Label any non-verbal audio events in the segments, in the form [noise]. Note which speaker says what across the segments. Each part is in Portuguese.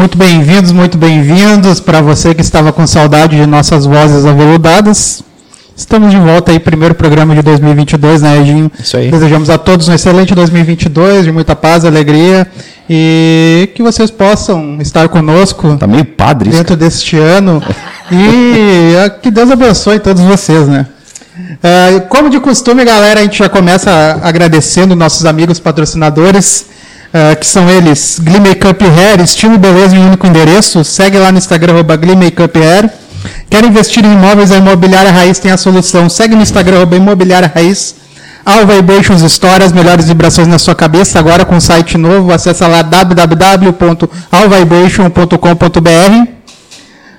Speaker 1: Muito bem-vindos, muito bem-vindos para você que estava com saudade de nossas vozes aveludadas. Estamos de volta aí, primeiro programa de 2022, né, Edinho?
Speaker 2: Isso aí.
Speaker 1: Desejamos a todos um excelente 2022, de muita paz, alegria e que vocês possam estar conosco
Speaker 2: Tá meio padre
Speaker 1: dentro deste ano [laughs] e ah, que Deus abençoe todos vocês, né? Ah, como de costume, galera, a gente já começa agradecendo nossos amigos patrocinadores, ah, que são eles Glee Makeup Hair, estilo beleza em único endereço. Segue lá no Instagram, arroba Glee Makeup Hair. Quer investir em imóveis? A Imobiliária Raiz tem a solução. Segue no Instagram, arroba Imobiliária Raiz. All Vibrations Store, as melhores vibrações na sua cabeça, agora com site novo. Acesse lá www.allvibration.com.br.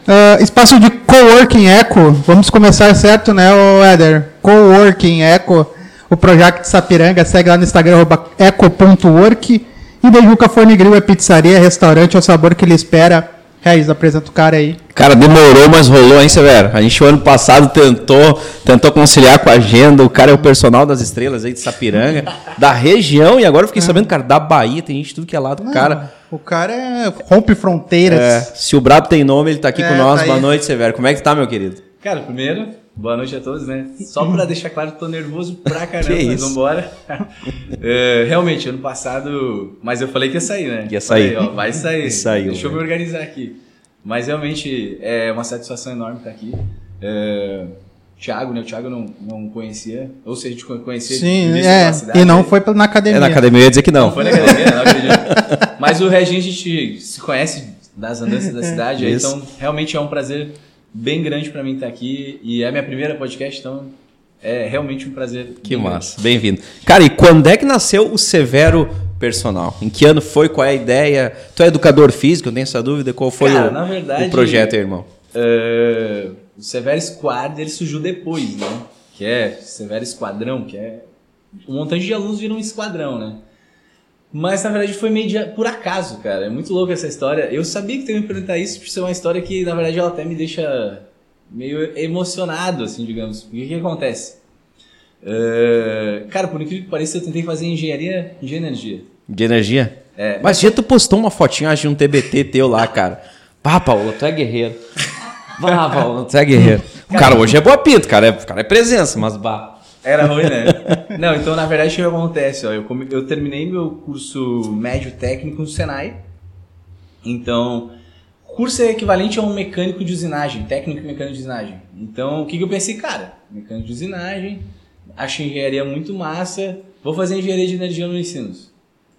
Speaker 1: Ah, espaço de Coworking Eco. Vamos começar certo, né, ô Éder? Coworking Eco. O projeto de Sapiranga. Segue lá no Instagram, eco.work. E Beijuca Forne Grill é pizzaria, restaurante, é o sabor que ele espera. Raiz, apresenta o cara aí.
Speaker 2: Cara, demorou, mas rolou, hein, Severo? A gente, o ano passado, tentou, tentou conciliar com a agenda. O cara é o personal das estrelas aí de Sapiranga, da região, e agora eu fiquei sabendo, cara, da Bahia, tem gente tudo que é lado. O cara,
Speaker 1: O cara é rompe fronteiras.
Speaker 2: é, se o Brabo tem nome, ele tá aqui
Speaker 1: É,
Speaker 2: com nós.
Speaker 1: tá
Speaker 2: Boa
Speaker 1: aí.
Speaker 2: noite, Severo. Como é que tá, meu querido?
Speaker 3: Cara, primeiro, boa noite a todos, né? Só pra deixar claro, tô nervoso pra [laughs] caramba,
Speaker 2: Que
Speaker 3: mas vambora. [laughs] É, realmente, ano passado. Mas eu falei que ia sair, né?
Speaker 2: Ia sair.
Speaker 3: Falei, ó, vai sair. [laughs]
Speaker 2: Saiu,
Speaker 3: Deixa eu me
Speaker 2: velho.
Speaker 3: organizar aqui. Mas realmente é uma satisfação enorme estar aqui. É, Thiago, né? O Thiago não, não conhecia. Ou seja, a gente conhecia
Speaker 1: Sim, é.
Speaker 3: cidade,
Speaker 1: E não
Speaker 3: né?
Speaker 1: foi na academia.
Speaker 2: É, na academia eu ia dizer que não.
Speaker 3: Não foi na academia, não acredito. Mas o Reginho a gente se conhece das andanças da cidade,
Speaker 2: Isso.
Speaker 3: então realmente é um prazer bem grande pra mim estar aqui. E é a minha primeira podcast, então é realmente um prazer.
Speaker 2: Que
Speaker 3: bem
Speaker 2: massa, bem-vindo. Cara, e quando é que nasceu o Severo Personal? Em que ano foi? Qual é a ideia? Tu é educador físico, eu tenho essa dúvida. Qual foi
Speaker 3: Cara,
Speaker 2: o,
Speaker 3: verdade-
Speaker 2: o projeto, irmão?
Speaker 3: É, o Severo Squad ele surgiu depois, né? Que é Severo Esquadrão, que é. Um montante de alunos viram um esquadrão, né? Mas na verdade foi meio de, por acaso, cara. É muito louco essa história. Eu sabia que tu ia me perguntar isso por ser uma história que, na verdade, ela até me deixa meio emocionado, assim, digamos. Porque o que, que acontece? É, cara, por incrível que pareça, eu tentei fazer engenharia de energia.
Speaker 2: De energia?
Speaker 3: É.
Speaker 2: Mas já tu postou uma fotinha acho, de um TBT teu lá, cara. Pá, Paulo, tu é guerreiro. Vá, Paulo, tu é guerreiro. O cara hoje é boa pinta, cara. É, o cara é presença, mas bah.
Speaker 3: Era ruim, né? [laughs] Não, então na verdade o que acontece? Ó, eu, come- eu terminei meu curso médio técnico no Senai. Então, curso é equivalente a um mecânico de usinagem, técnico e mecânico de usinagem. Então, o que, que eu pensei? Cara, mecânico de usinagem, acho engenharia muito massa, vou fazer engenharia de energia no ensinos.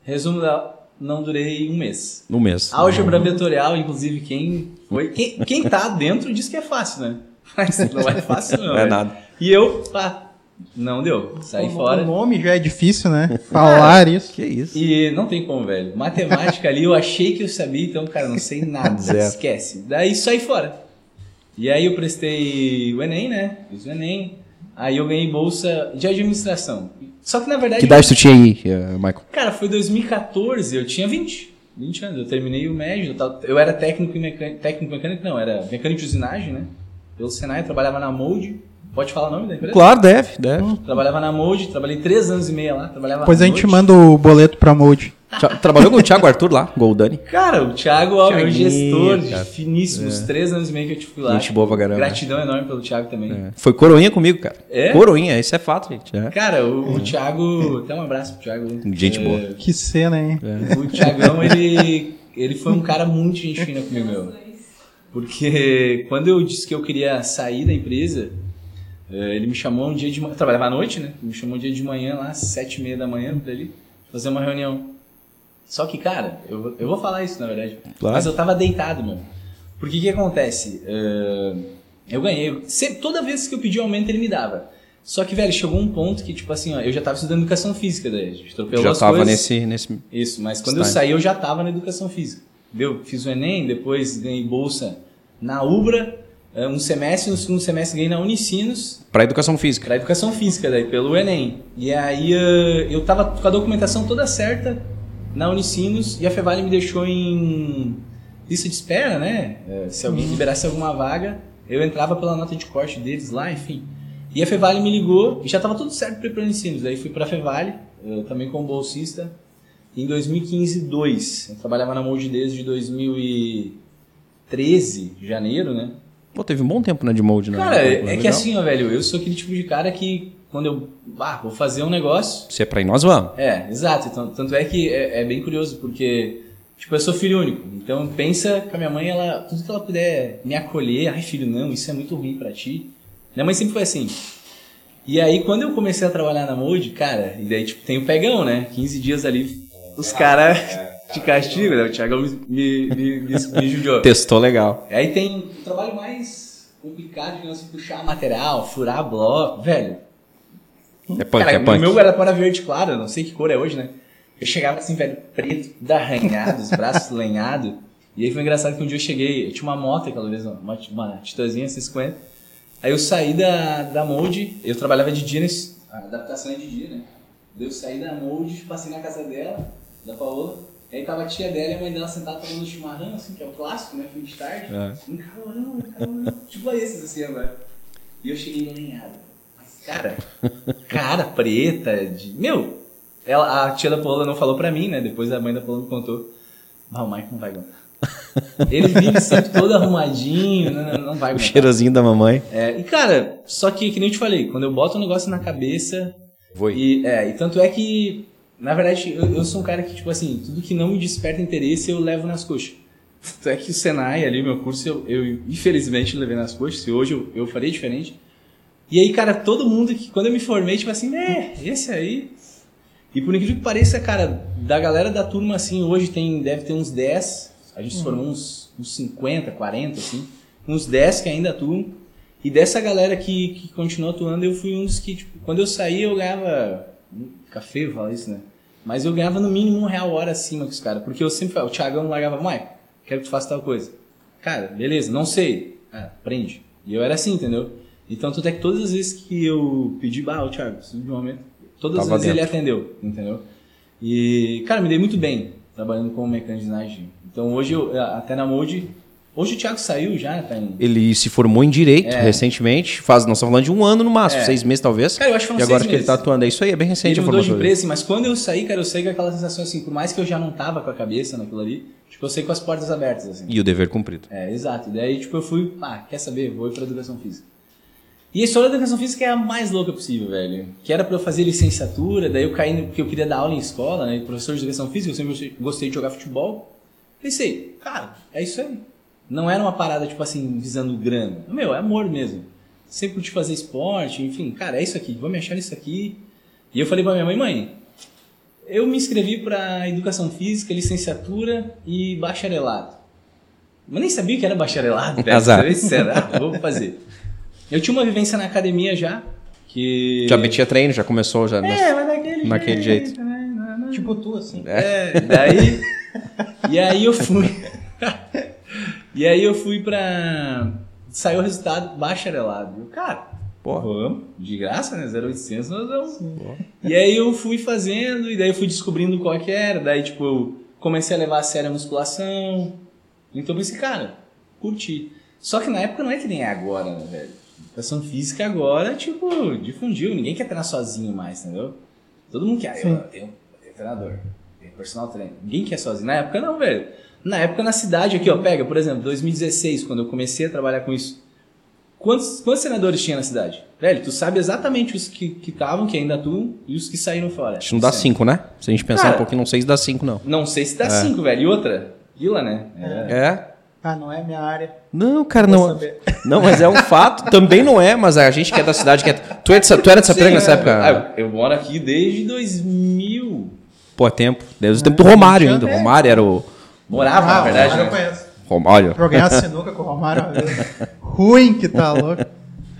Speaker 3: Resumo da. Não durei um mês.
Speaker 2: No mês.
Speaker 3: Álgebra vetorial, inclusive, quem foi. Quem, quem tá dentro diz que é fácil, né? [laughs] Mas não é fácil, não.
Speaker 2: Não é
Speaker 3: né?
Speaker 2: nada.
Speaker 3: E eu, pá, não deu. Saí
Speaker 1: O-
Speaker 3: fora.
Speaker 1: O nome já é difícil, né? [laughs] Falar isso.
Speaker 2: Que isso?
Speaker 3: E não tem como, velho. Matemática ali, eu achei que eu sabia, então, cara, não sei nada. [laughs] Esquece. Daí saí fora. E aí eu prestei o Enem, né? Fiz o Enem. Aí eu ganhei bolsa de administração. Só que na verdade.
Speaker 2: Que idade tu tinha aí, eh, Michael?
Speaker 3: Cara, foi 2014, eu tinha 20. 20 anos, eu terminei o médio. Eu, eu era técnico e mecânico. Técnico e mecânico, não, era mecânico de usinagem, né? Pelo Senai, eu trabalhava na Mold. Pode falar o nome da empresa?
Speaker 2: Claro, deve, deve.
Speaker 3: Trabalhava na Mold, trabalhei três anos e meio lá. Trabalhava
Speaker 1: Depois a gente manda o boleto pra Mold.
Speaker 2: Tra- Trabalhou com o Thiago Arthur lá, Goldani.
Speaker 3: Cara, o Thiago, ó, meu gestor de finíssimos três anos e meio que eu tive lá.
Speaker 2: Gente boa pra caramba.
Speaker 3: Gratidão enorme pelo Thiago também.
Speaker 2: É. Foi coroinha comigo, cara.
Speaker 3: É?
Speaker 2: Coroinha, isso é fato, gente. É.
Speaker 3: Cara, o, o Thiago. Até um abraço pro Thiago.
Speaker 2: Gente
Speaker 3: É,
Speaker 2: boa.
Speaker 1: Que cena, hein?
Speaker 3: O Thiagão, ele, ele foi um cara muito gente fina comigo, meu. Porque quando eu disse que eu queria sair da empresa, ele me chamou um dia de manhã. Trabalhava à noite, né? Me chamou um dia de manhã, lá, às sete e meia da manhã, por ali, fazer uma reunião. Só que, cara, eu, vou- eu vou falar isso, na verdade.
Speaker 2: Claro.
Speaker 3: Mas eu tava deitado, meu. Porque o que acontece? Eh, eu ganhei. Sempre, toda vez que eu pedi aumento, ele me dava. Só que, velho, chegou um ponto que, tipo assim, ó, eu já tava estudando educação física daí. A gente atropelou
Speaker 2: Já
Speaker 3: as
Speaker 2: tava
Speaker 3: coisas.
Speaker 2: nesse, nesse.
Speaker 3: Isso, mas quando eu saí eu já estava na educação física. Entendeu? Fiz o Enem, depois ganhei bolsa na UBRA, um semestre, no segundo semestre ganhei na Unicinos,
Speaker 2: Pra educação física.
Speaker 3: para educação física, daí pelo Enem. E aí eh, eu tava com a documentação toda certa na Unicinos e a Fevale me deixou em lista de espera, né? Eh, Se alguém liberasse alguma vaga, eu entrava pela nota de corte deles lá, enfim. E a Fevale me ligou e já tava tudo certo para ir para Unicinos. Daí fui para a Fevale, eh, também como bolsista. em 2015, 2. Eu trabalhava na Mold desde 2013, janeiro, né?
Speaker 2: Pô, teve um bom tempo né, de molde, né?
Speaker 3: Cara, é, é que assim, ó, velho, eu sou aquele tipo de cara que quando eu ah, vou fazer um negócio.
Speaker 2: Se é pra ir, nós vamos.
Speaker 3: É, exato. Então, tanto é que é, é bem curioso, porque, tipo, eu sou filho único. Então pensa que a minha mãe, ela, tudo que ela puder me acolher, ai filho, não, isso é muito ruim pra ti. Minha mãe sempre foi assim. E aí, quando eu comecei a trabalhar na Mode, cara, e daí, tipo, tem o pegão, né? 15 dias ali, os caras te castigam, né? O Thiagão me, me, me, me, judiou.
Speaker 2: Testou legal.
Speaker 3: Aí tem o trabalho mais complicado, digamos assim, puxar material, furar bloco, velho.
Speaker 2: É punk,
Speaker 3: Cara,
Speaker 2: é punk.
Speaker 3: o meu era para verde claro, não sei que cor é hoje, né? Eu chegava assim, velho, preto, tudo arranhado, os braços [laughs] lenhados. E aí foi engraçado que um dia eu cheguei, eu tinha uma moto aquela vez, uma, uma Titazinha 650. Aí eu saí da, da Mold, eu trabalhava de dia, nesse, a adaptação é de dia, né? Daí eu saí da Mold, passei na casa dela, da Paola. Aí tava a tia dela e a mãe dela sentada tomando chimarrão, assim, que é o clássico, né? Fim de tarde.
Speaker 2: É.
Speaker 3: Um calorão, um calorão. [laughs] tipo esses, assim, agora. E eu cheguei lenhado. Mas, cara, [laughs] cara preta, de... Meu, ela, a tia da Paola não falou pra mim, né? Depois a mãe da Paola me contou. Mas o Mike não vai aguentar. [laughs] Ele vive sempre todo arrumadinho, não, não, não vai
Speaker 2: O
Speaker 3: aguentar.
Speaker 2: cheirozinho da mamãe.
Speaker 3: É, e cara, só que, que nem eu te falei, quando eu boto um negócio na cabeça.
Speaker 2: Foi.
Speaker 3: E, é, e tanto é que, na verdade, eu, eu sou um cara que, tipo assim, tudo que não me desperta interesse eu levo nas coxas. Tanto é que o Senai ali, meu curso, eu, eu infelizmente levei nas coxas, se hoje eu, eu faria diferente. E aí, cara, todo mundo que, quando eu me formei, tipo assim, é, esse aí. E por incrível que pareça, cara, da galera da turma, assim, hoje tem, deve ter uns 10, a gente se formou uns, uns 50, 40, assim, uns 10 que ainda atuam. E dessa galera que, que continuou atuando, eu fui um dos que, tipo, quando eu saí, eu ganhava. Café, fala isso, né? Mas eu ganhava no mínimo um real hora acima que os caras. Porque eu sempre falava, o Thiagão largava, Mike, quero que tu faça tal coisa. Cara, beleza, não sei. Ah, aprende. E eu era assim, entendeu? Então, tanto é que todas as vezes que eu pedi, bah, o Thiago, preciso de um momento, todas as
Speaker 2: Tava
Speaker 3: vezes ele
Speaker 2: dentro.
Speaker 3: atendeu, entendeu? E, cara, me dei muito bem trabalhando como mecânico de. Então, hoje, eu, até na Mode, hoje o Thiago saiu já, tá em
Speaker 2: Ele se formou em Direito
Speaker 3: É.
Speaker 2: recentemente. Faz, nós estamos falando de um ano no máximo,
Speaker 3: É.
Speaker 2: seis meses talvez.
Speaker 3: Cara, eu acho que
Speaker 2: E agora
Speaker 3: seis
Speaker 2: que ele tá
Speaker 3: meses.
Speaker 2: atuando. É isso aí, é bem recente
Speaker 3: Ele
Speaker 2: a
Speaker 3: de
Speaker 2: formação dele.
Speaker 3: empresa, mas quando eu saí, cara, eu saí com aquela sensação assim, por mais que eu já não tava com a cabeça naquilo ali, tipo, eu saí com as portas abertas, assim.
Speaker 2: E o dever cumprido.
Speaker 3: É, exato. E daí, tipo, eu fui, ah, quer saber? Vou ir pra educação física. E a história da educação física é a mais louca possível, velho. Que era pra eu fazer licenciatura, daí eu caí, no- porque eu queria dar aula em escola, né? Professor de educação física, eu sempre gostei de jogar futebol. Pensei, cara, é isso aí. Não era uma parada, tipo assim, visando grana. Meu, é amor mesmo. Sempre curti fazer esporte, enfim, cara, é isso aqui, vou me achar nisso aqui. E eu falei pra minha mãe, mãe, eu me inscrevi pra educação física, licenciatura e bacharelado. Mas nem sabia que era bacharelado, [laughs] velho.
Speaker 2: Azar.
Speaker 3: Pra ser sincero, ah, vou fazer. Eu tinha uma vivência na academia já, que...
Speaker 2: Já metia treino, já começou, já.
Speaker 3: É, mas daquele
Speaker 2: Naquele jeito.
Speaker 3: né? Não, não.
Speaker 1: Tipo tu, assim.
Speaker 3: É, daí. [laughs] e aí eu fui. E aí eu fui pra. Saiu o resultado bacharelado. Eu, cara,
Speaker 2: Pô.
Speaker 3: vamos, de graça, né? 0800 nós vamos. E aí eu fui fazendo, e daí eu fui descobrindo qual que era. Daí, tipo, eu comecei a levar a sério a musculação. Então eu pensei, cara, curti. Só que na época não é que nem é agora, né, velho? Educação física agora, tipo, difundiu. Ninguém quer treinar sozinho mais, entendeu? Todo mundo quer. Eu, eu eu tenho treinador, tenho personal trainer. Ninguém quer sozinho. Na época não, velho. Na época na cidade aqui, ó, pega, por exemplo, 2016, quando eu comecei a trabalhar com isso. Quantos, quantos treinadores tinha na cidade? Velho, tu sabe exatamente os que estavam, que, ainda atuam, e os que saíram fora.
Speaker 2: Acho que não dá
Speaker 3: Certo.
Speaker 2: cinco, né? Se a gente pensar
Speaker 3: Cara,
Speaker 2: um pouquinho, não sei se dá cinco, não.
Speaker 3: Não sei se dá cinco, velho. E outra, Vila, né? É.
Speaker 2: É?
Speaker 1: Ah, não é minha área.
Speaker 2: Não, cara,
Speaker 1: Vou
Speaker 2: não.
Speaker 1: saber. [laughs]
Speaker 2: Não, mas é um fato. Também não é, mas a gente que é da cidade, que é. Tu, é de, tu era de Sapiranga nessa época?
Speaker 3: ah, eu moro aqui desde 2000.
Speaker 2: Pô, é tempo. Desde o tempo do Romário ainda. O Romário era o.
Speaker 3: Morava, na verdade,
Speaker 1: eu
Speaker 3: né?
Speaker 1: conheço.
Speaker 2: Romário.
Speaker 1: Joguei uma sinuca com o Romário. Ruim que tá louco.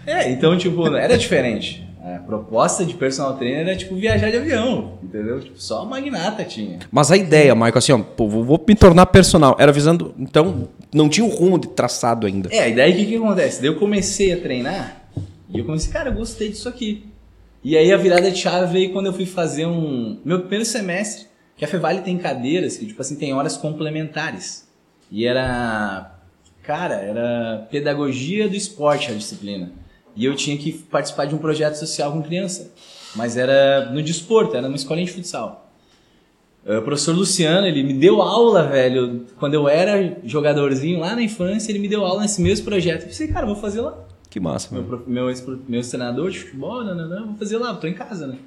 Speaker 3: É, então, tipo, era diferente. A proposta de personal trainer era, tipo, viajar de avião, entendeu? Tipo, só a magnata tinha.
Speaker 2: Mas a ideia, Michael, assim, ó, pô, vou, vou me tornar personal. Era visando. Então, não tinha o rumo de traçado ainda.
Speaker 3: É, e daí o que, que acontece? Daí eu comecei a treinar e eu comecei, cara, eu gostei disso aqui. E aí a virada de chave veio quando eu fui fazer um. Meu primeiro semestre, que a Fevale tem cadeiras que, tipo assim, tem horas complementares. E era. Cara, era pedagogia do esporte a disciplina. E eu tinha que participar de um projeto social com criança. Mas era no desporto, era numa escolinha de futsal. Uh, o professor Luciano, ele me deu aula, velho. Quando eu era jogadorzinho lá na infância, ele me deu aula nesse mesmo projeto. Eu pensei, cara, vou fazer lá.
Speaker 2: Que massa,
Speaker 3: Meu, prof- meu, ex- meu ex-treinador de futebol, não, não, não, vou fazer lá, tô em casa, né?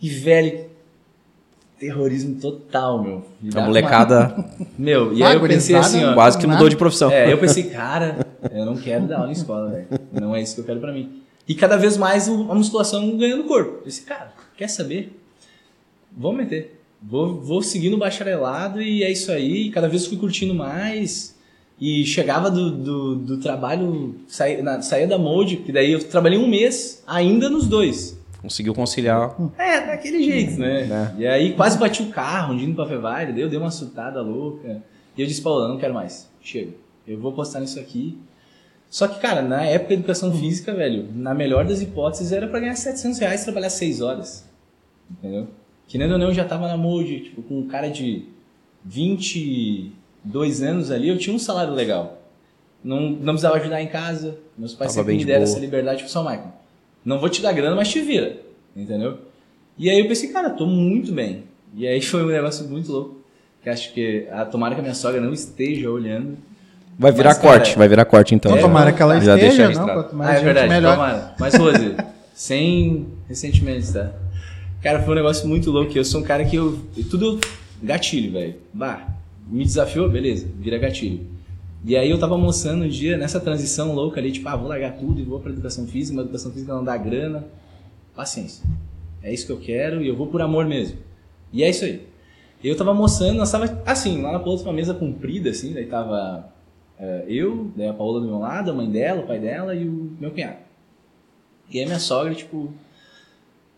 Speaker 3: E, velho, terrorismo total, meu.
Speaker 2: A
Speaker 3: uma-
Speaker 2: molecada [laughs]
Speaker 3: Meu, e aí eu pensei assim, ó.
Speaker 2: quase que mudou de profissão.
Speaker 3: É, eu pensei, cara, eu não quero dar aula em escola, velho. Não é isso que eu quero pra mim. E cada vez mais o- a musculação ganhando corpo. Eu pensei, cara, quer saber? Vou meter. Vou, vou seguir no bacharelado e é isso aí. E cada vez fui curtindo mais. E chegava do, do, do trabalho, saía, na, saía da molde, que daí eu trabalhei um mês ainda nos dois.
Speaker 2: Conseguiu conciliar.
Speaker 3: É, daquele jeito, né?
Speaker 2: Né?
Speaker 3: E aí quase bati o carro, indo pra Fevaire, daí eu dei uma surtada louca. E eu disse, Paula, não quero mais. Chega. Eu vou postar nisso aqui. Só que, cara, na época de educação física, velho, na melhor das hipóteses, era pra ganhar 700 reais e trabalhar 6 horas. Entendeu? Que nem ou não, eu já tava na molde, tipo, com um cara de 22 anos ali, eu tinha um salário legal. Não, não precisava ajudar em casa, meus pais
Speaker 2: Tava
Speaker 3: sempre me
Speaker 2: de
Speaker 3: deram
Speaker 2: boa.
Speaker 3: essa liberdade, tipo, só Michael, não vou te dar grana, mas te vira, entendeu? E aí eu pensei, cara, tô muito bem. E aí [laughs] foi um negócio muito louco, que acho que, a, tomara que a minha sogra não esteja olhando.
Speaker 2: Vai virar
Speaker 3: Mas, cara,
Speaker 2: corte, vai virar corte então.
Speaker 1: Então,
Speaker 3: É,
Speaker 1: tomara que ela
Speaker 2: já deixa
Speaker 1: esteja, não, quanto mais
Speaker 3: ah, é
Speaker 1: gente,
Speaker 3: verdade,
Speaker 1: melhor.
Speaker 3: tomara. Mas, Rose, sem ressentimentos, tá? Cara, foi um negócio muito louco. Eu sou um cara que eu. Tudo gatilho, velho. Bah, me desafiou, beleza, vira gatilho. E aí eu tava almoçando um dia nessa transição louca ali, tipo, ah, vou largar tudo e vou pra educação física, mas educação física não dá grana. Paciência. É isso que eu quero e eu vou por amor mesmo. E é isso aí. Eu tava almoçando, nós tava assim, lá na outra uma mesa comprida, assim, daí tava é, eu, daí a Paola do meu lado, a mãe dela, o pai dela e o meu cunhado. E aí minha sogra, tipo.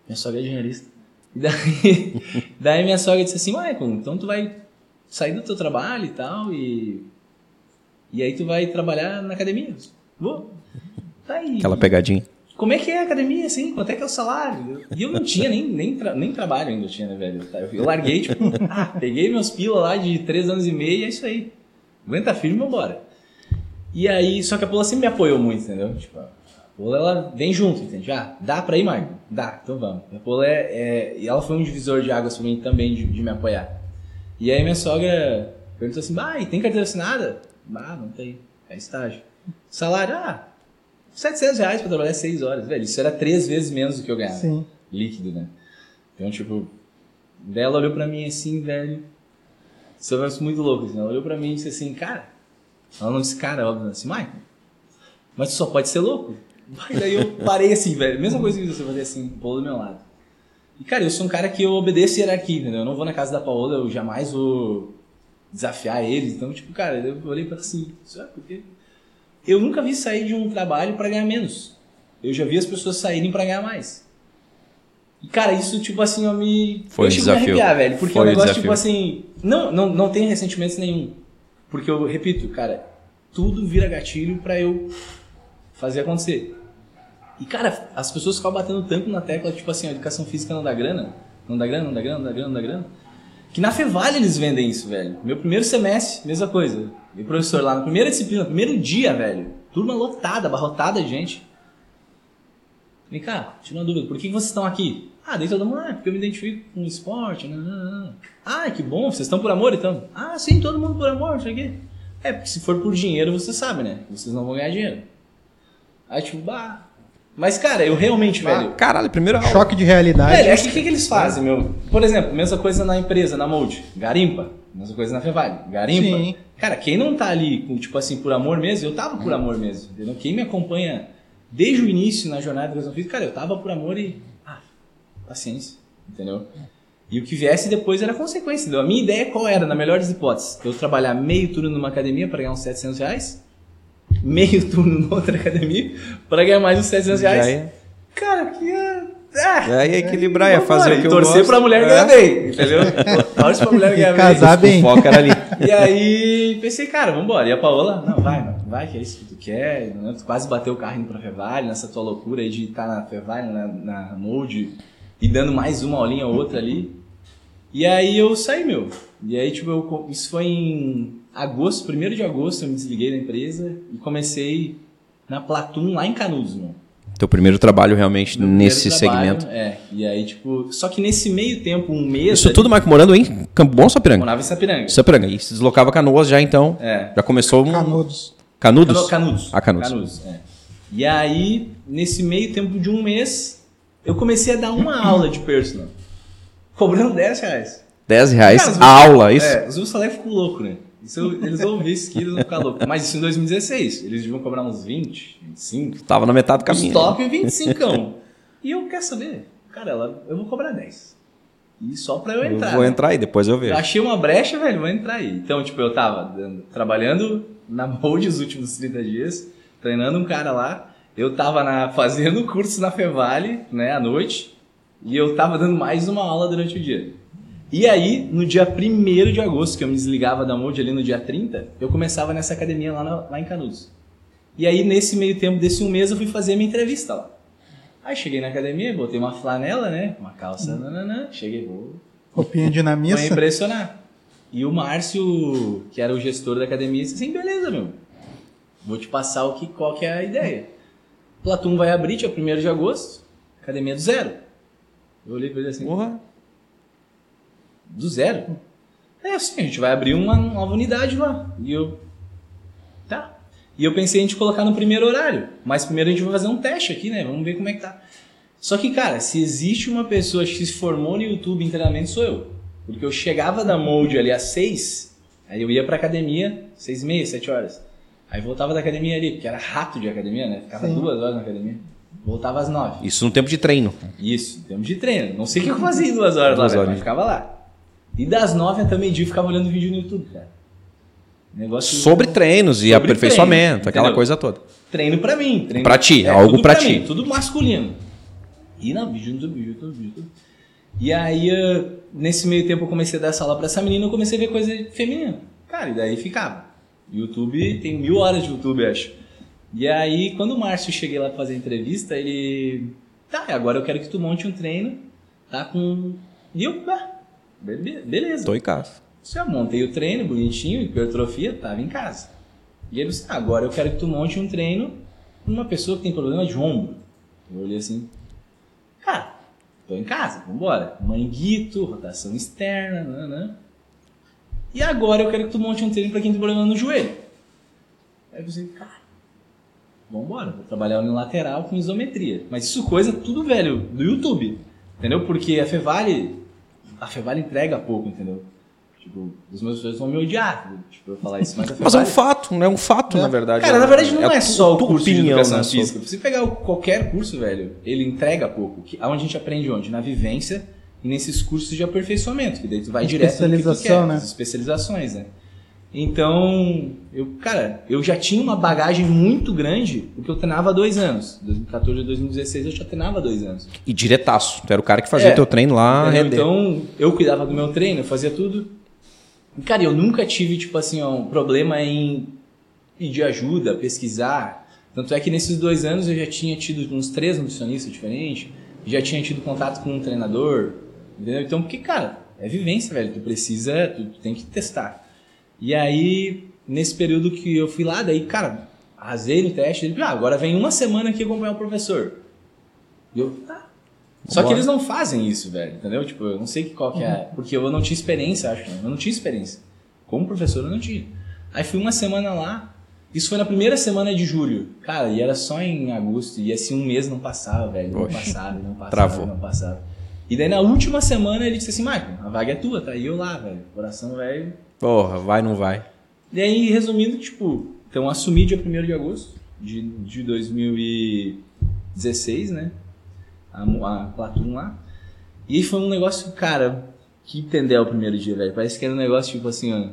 Speaker 3: Minha sogra é jornalista. E [laughs] daí, daí minha sogra disse assim, Michael, então tu vai sair do teu trabalho e tal, e. E aí tu vai trabalhar na academia. Vou. Tá aí.
Speaker 2: Aquela pegadinha.
Speaker 3: Como é que é a academia, assim? Quanto é que é o salário? E eu não tinha nem, nem, tra- nem trabalho ainda, eu tinha, né, velho? Eu larguei, tipo, ah, [laughs] peguei meus pila lá de três anos e meio e é isso aí. Aguenta firme e vambora. E aí, só que a Paula sempre me apoiou muito, entendeu? Tipo, a Paula, ela vem junto, entende? Ah, dá pra ir, Marco? Dá, então vamos. A Paula é, é- E ela foi um divisor de águas pra mim também, de, de me apoiar. E aí minha sogra perguntou assim, ah, e tem carteira assinada? Ah, não tem. É estágio. Salário, ah, 700 reais pra trabalhar 6 horas. Velho, isso era três vezes menos do que eu ganhava.
Speaker 1: Sim.
Speaker 3: Líquido, né? Então, tipo, ela olhou pra mim assim, velho. Isso é um muito louco, assim. Ela olhou pra mim e disse assim, cara. Ela não disse cara, óbvio, assim, Michael, mas tu só pode ser louco. Mas daí eu parei assim, velho. Mesma coisa que você fazer assim, Paulo do meu lado. E, cara, eu sou um cara que eu obedeço hierarquia, entendeu? Eu não vou na casa da Paola, eu jamais vou desafiar eles. Então, tipo, cara, eu olhei pra ela assim, sabe por quê? Eu nunca vi sair de um trabalho pra ganhar menos. Eu já vi as pessoas saírem pra ganhar mais. E, cara, isso, tipo assim, eu me.
Speaker 2: Foi
Speaker 3: eu
Speaker 2: um desafio.
Speaker 3: arrepiar, velho. Porque
Speaker 2: Foi
Speaker 3: é
Speaker 2: um
Speaker 3: um negócio,
Speaker 2: desafio.
Speaker 3: tipo assim. Não, não, não tem ressentimentos nenhum. Porque eu repito, cara, tudo vira gatilho pra eu fazer acontecer. E, cara, as pessoas ficam batendo tanto na tecla, tipo assim, a educação física não dá grana, não dá grana, não dá grana, não dá grana, não dá grana. Que na Fevale eles vendem isso, velho. Meu primeiro semestre, mesma coisa. Meu professor lá, na primeira disciplina, primeiro dia, velho. Turma lotada, abarrotada de gente. Vem cá, tira uma dúvida, por que vocês estão aqui? Ah, daí todo mundo, ah, porque eu me identifico com o esporte. Não, não, não. Ah, que bom, vocês estão por amor então? Ah, sim, todo mundo por amor, isso aqui. É, porque se for por dinheiro, você sabe, né? Vocês não vão ganhar dinheiro. Aí, tipo, bah. Mas, cara, eu realmente, velho.
Speaker 2: Caralho, primeira aula.
Speaker 1: Choque de realidade.
Speaker 3: Velho, é que o que, que eles fazem, meu? Por exemplo, mesma coisa na empresa, na Mold, garimpa. Mesma coisa na Fevale, garimpa.
Speaker 1: Sim.
Speaker 3: Cara, quem não tá ali, com, tipo assim, por amor mesmo, eu tava por amor mesmo, entendeu? Quem me acompanha desde o início na jornada de educação física, cara, eu tava por amor e. Ah, paciência, entendeu? E o que viesse depois era consequência, entendeu? A minha ideia qual era, na melhor das hipóteses? Eu trabalhar meio turno numa academia para ganhar uns 700 reais, meio turno numa outra academia para ganhar mais uns 700 reais.
Speaker 2: Já ia,
Speaker 3: Cara, que é.
Speaker 2: Já ia equilibrar,
Speaker 3: Vambora,
Speaker 2: fazer o
Speaker 3: e
Speaker 2: que eu
Speaker 3: torcer
Speaker 2: gosto.
Speaker 3: pra mulher
Speaker 2: É.
Speaker 3: ganhar bem, entendeu? [laughs] Torce pra mulher ganhar bem.
Speaker 1: Casar bem.
Speaker 2: Era ali.
Speaker 3: E aí pensei, cara, vambora. E a Paola, não, vai, mano, vai, que é isso que tu quer. Né? Tu quase bateu o carro indo pra Fevale, nessa tua loucura aí de estar na Fevale, na, na Mold, e dando mais uma aulinha ou outra ali. E aí eu saí, meu. E aí, tipo, eu, isso foi em agosto, 1 de agosto, eu me desliguei da empresa e comecei na Platum lá em Canudos, meu.
Speaker 2: Teu primeiro trabalho realmente
Speaker 3: Meu
Speaker 2: nesse
Speaker 3: trabalho,
Speaker 2: segmento.
Speaker 3: É, e aí, tipo, só que nesse meio tempo, um mês.
Speaker 2: Isso
Speaker 3: ali,
Speaker 2: tudo, Marco, morando em Campo Bom ou Sapiranga?
Speaker 3: Morava em Sapiranga.
Speaker 2: Sapiranga. E se deslocava Canoas já então.
Speaker 3: É.
Speaker 2: Já começou um...
Speaker 1: Canudos.
Speaker 2: Canudos?
Speaker 3: Cano- Canudos.
Speaker 2: Ah, Canudos.
Speaker 3: é. E aí, nesse meio tempo de um mês, eu comecei a dar uma [clears throat] aula de personal. Cobrando 10 reais.
Speaker 2: 10 reais
Speaker 3: Cara,
Speaker 2: a aula, isso?
Speaker 3: É, os meus ficam loucos, né? Isso, eu- eles vão ver isso aqui, eles vão ficar loucos. Mas isso em 2016. Eles deviam cobrar uns 20, 25.
Speaker 2: Tava na metade do
Speaker 3: Os
Speaker 2: caminho.
Speaker 3: top 25. [laughs] e eu quero saber. Cara, eu vou cobrar 10. E só pra eu
Speaker 2: Eu
Speaker 3: entrar.
Speaker 2: vou
Speaker 3: né?
Speaker 2: entrar aí, depois eu
Speaker 3: Eu
Speaker 2: vejo.
Speaker 3: achei uma brecha, velho, vou entrar aí. Então, tipo, eu tava trabalhando na Mold os últimos 30 dias, treinando um cara lá. Eu tava na, fazendo curso na Fevale, né, à noite. E eu tava dando mais uma aula durante o dia. E aí, no dia 1 de agosto, que eu me desligava da Mold ali no dia 30, eu começava nessa academia lá, na- lá em Canudos. E aí, nesse meio tempo desse um mês, eu fui fazer a minha entrevista lá. Aí cheguei na academia, botei uma flanela, né? Uma calça, nananã, cheguei, vou
Speaker 1: Roupinha
Speaker 3: Vai
Speaker 1: dinamista.
Speaker 3: impressionar. E o Márcio, que era o gestor da academia, disse assim, beleza, meu. Vou te passar o que, qual que é a ideia. Platum vai abrir dia 1 de agosto, academia do zero. Eu olhei pra ele assim,
Speaker 2: Porra.
Speaker 3: Do zero? É assim, a gente vai abrir uma nova unidade lá. E eu, tá. E eu pensei em te colocar no primeiro horário. Mas primeiro a gente vai fazer um teste aqui, né? Vamos ver como é que tá. Só que, cara, se existe uma pessoa que se formou no YouTube em treinamento, sou eu. Porque eu chegava da Mold ali às seis, aí eu ia pra academia, seis e meia, sete horas. Aí voltava da academia ali, porque era rato de academia, né? Ficava
Speaker 1: Sim.
Speaker 3: duas horas na academia. Voltava às nove.
Speaker 2: Isso no tempo de treino.
Speaker 3: Isso, em termos de treino. Não sei o que eu fazia em duas horas
Speaker 2: Duas
Speaker 3: lá, velho,
Speaker 2: horas.
Speaker 3: mas ficava lá. E das nove até meio-dia eu ficava olhando vídeo no YouTube, cara. Negócio
Speaker 2: Sobre treinos e
Speaker 3: Sobre
Speaker 2: aperfeiçoamento,
Speaker 3: treino,
Speaker 2: aquela coisa toda.
Speaker 3: treino pra mim. Treino,
Speaker 2: Pra ti, algo
Speaker 3: tudo
Speaker 2: pra ti.
Speaker 3: Mim, tudo masculino. E não, vídeo no YouTube, vídeo no YouTube, YouTube. E aí, eh, nesse meio tempo, eu comecei a dar essa aula pra essa menina, eu comecei a ver coisa feminina. Cara, e daí ficava. YouTube, tem mil horas de YouTube, acho. E aí, quando o Márcio cheguei lá pra fazer a entrevista, ele. Tá, agora eu quero que tu monte um treino, tá? Com. E eu, ah, be- beleza.
Speaker 2: Tô em casa.
Speaker 3: Já montei o treino bonitinho, hipertrofia, tava em casa. E ele disse, "Ah, agora eu quero que tu monte um treino uma pessoa que tem problema de ombro. Eu olhei assim, cara, tô em casa, vambora. Manguito, rotação externa, nanã. E agora eu quero que tu monte um treino pra quem tem problema no joelho. Aí eu pensei, cara, vambora, vou trabalhar unilateral com isometria. Mas isso coisa tudo velho, do YouTube. Entendeu? Porque a Fevale, a Fevale entrega pouco, entendeu? Tipo, os meus professores vão me odiar, tipo, eu falar isso, mas a [laughs]
Speaker 2: Mas é um fato, né? É um fato, na verdade.
Speaker 3: Cara, na verdade não é,
Speaker 2: a
Speaker 3: só o curso de
Speaker 2: opinião,
Speaker 3: educação
Speaker 2: né,
Speaker 3: física. Se você pegar o- qualquer curso, velho, ele entrega pouco. Que, aonde a gente aprende onde? Na vivência e nesses cursos de aperfeiçoamento, que daí tu vai direto no que tu
Speaker 1: Especialização,
Speaker 3: quer,
Speaker 1: né?
Speaker 3: especializações, né? Então, eu, cara, eu já tinha uma bagagem muito grande, porque eu treinava há dois anos. 2014 a 2016 eu já treinava há dois anos.
Speaker 2: E diretaço. Tu era o cara que fazia
Speaker 3: É.
Speaker 2: teu treino lá.
Speaker 3: Entendeu? Então, eu cuidava do meu treino, eu fazia tudo. E, Cara, eu nunca tive, tipo assim, ó, um problema em pedir ajuda, pesquisar. Tanto é que nesses dois anos eu já tinha tido uns três nutricionistas diferentes, já tinha tido contato com um treinador, entendeu? Então, porque, cara, é vivência, velho. Tu precisa, tu, tu tem que testar. E aí, nesse período que eu fui lá, daí, cara, arrasei no teste, ele, ah, agora vem uma semana aqui acompanhar o professor. E eu, tá, só que eles não fazem isso, velho, entendeu? Tipo, eu não sei qual que é. Porque eu não tinha experiência, acho. Né? Eu não tinha experiência. Como professor, eu não tinha. Aí fui uma semana lá. Isso foi na primeira semana de julho. Cara, e era só em agosto. E assim, um mês não passava, velho. Não
Speaker 2: Oxe.
Speaker 3: passava, não passava,
Speaker 2: Travou.
Speaker 3: não passava. E daí na última semana ele disse assim, Michael, a vaga é tua, tá? E eu lá, velho. Coração, velho.
Speaker 2: Porra, vai, não vai.
Speaker 3: E aí, resumindo, tipo, então assumi dia 1 de agosto de, de 2016, né? A, a Platum lá. E foi um negócio, cara, que entendeu o primeiro dia, velho. Parece que era um negócio tipo assim, ó.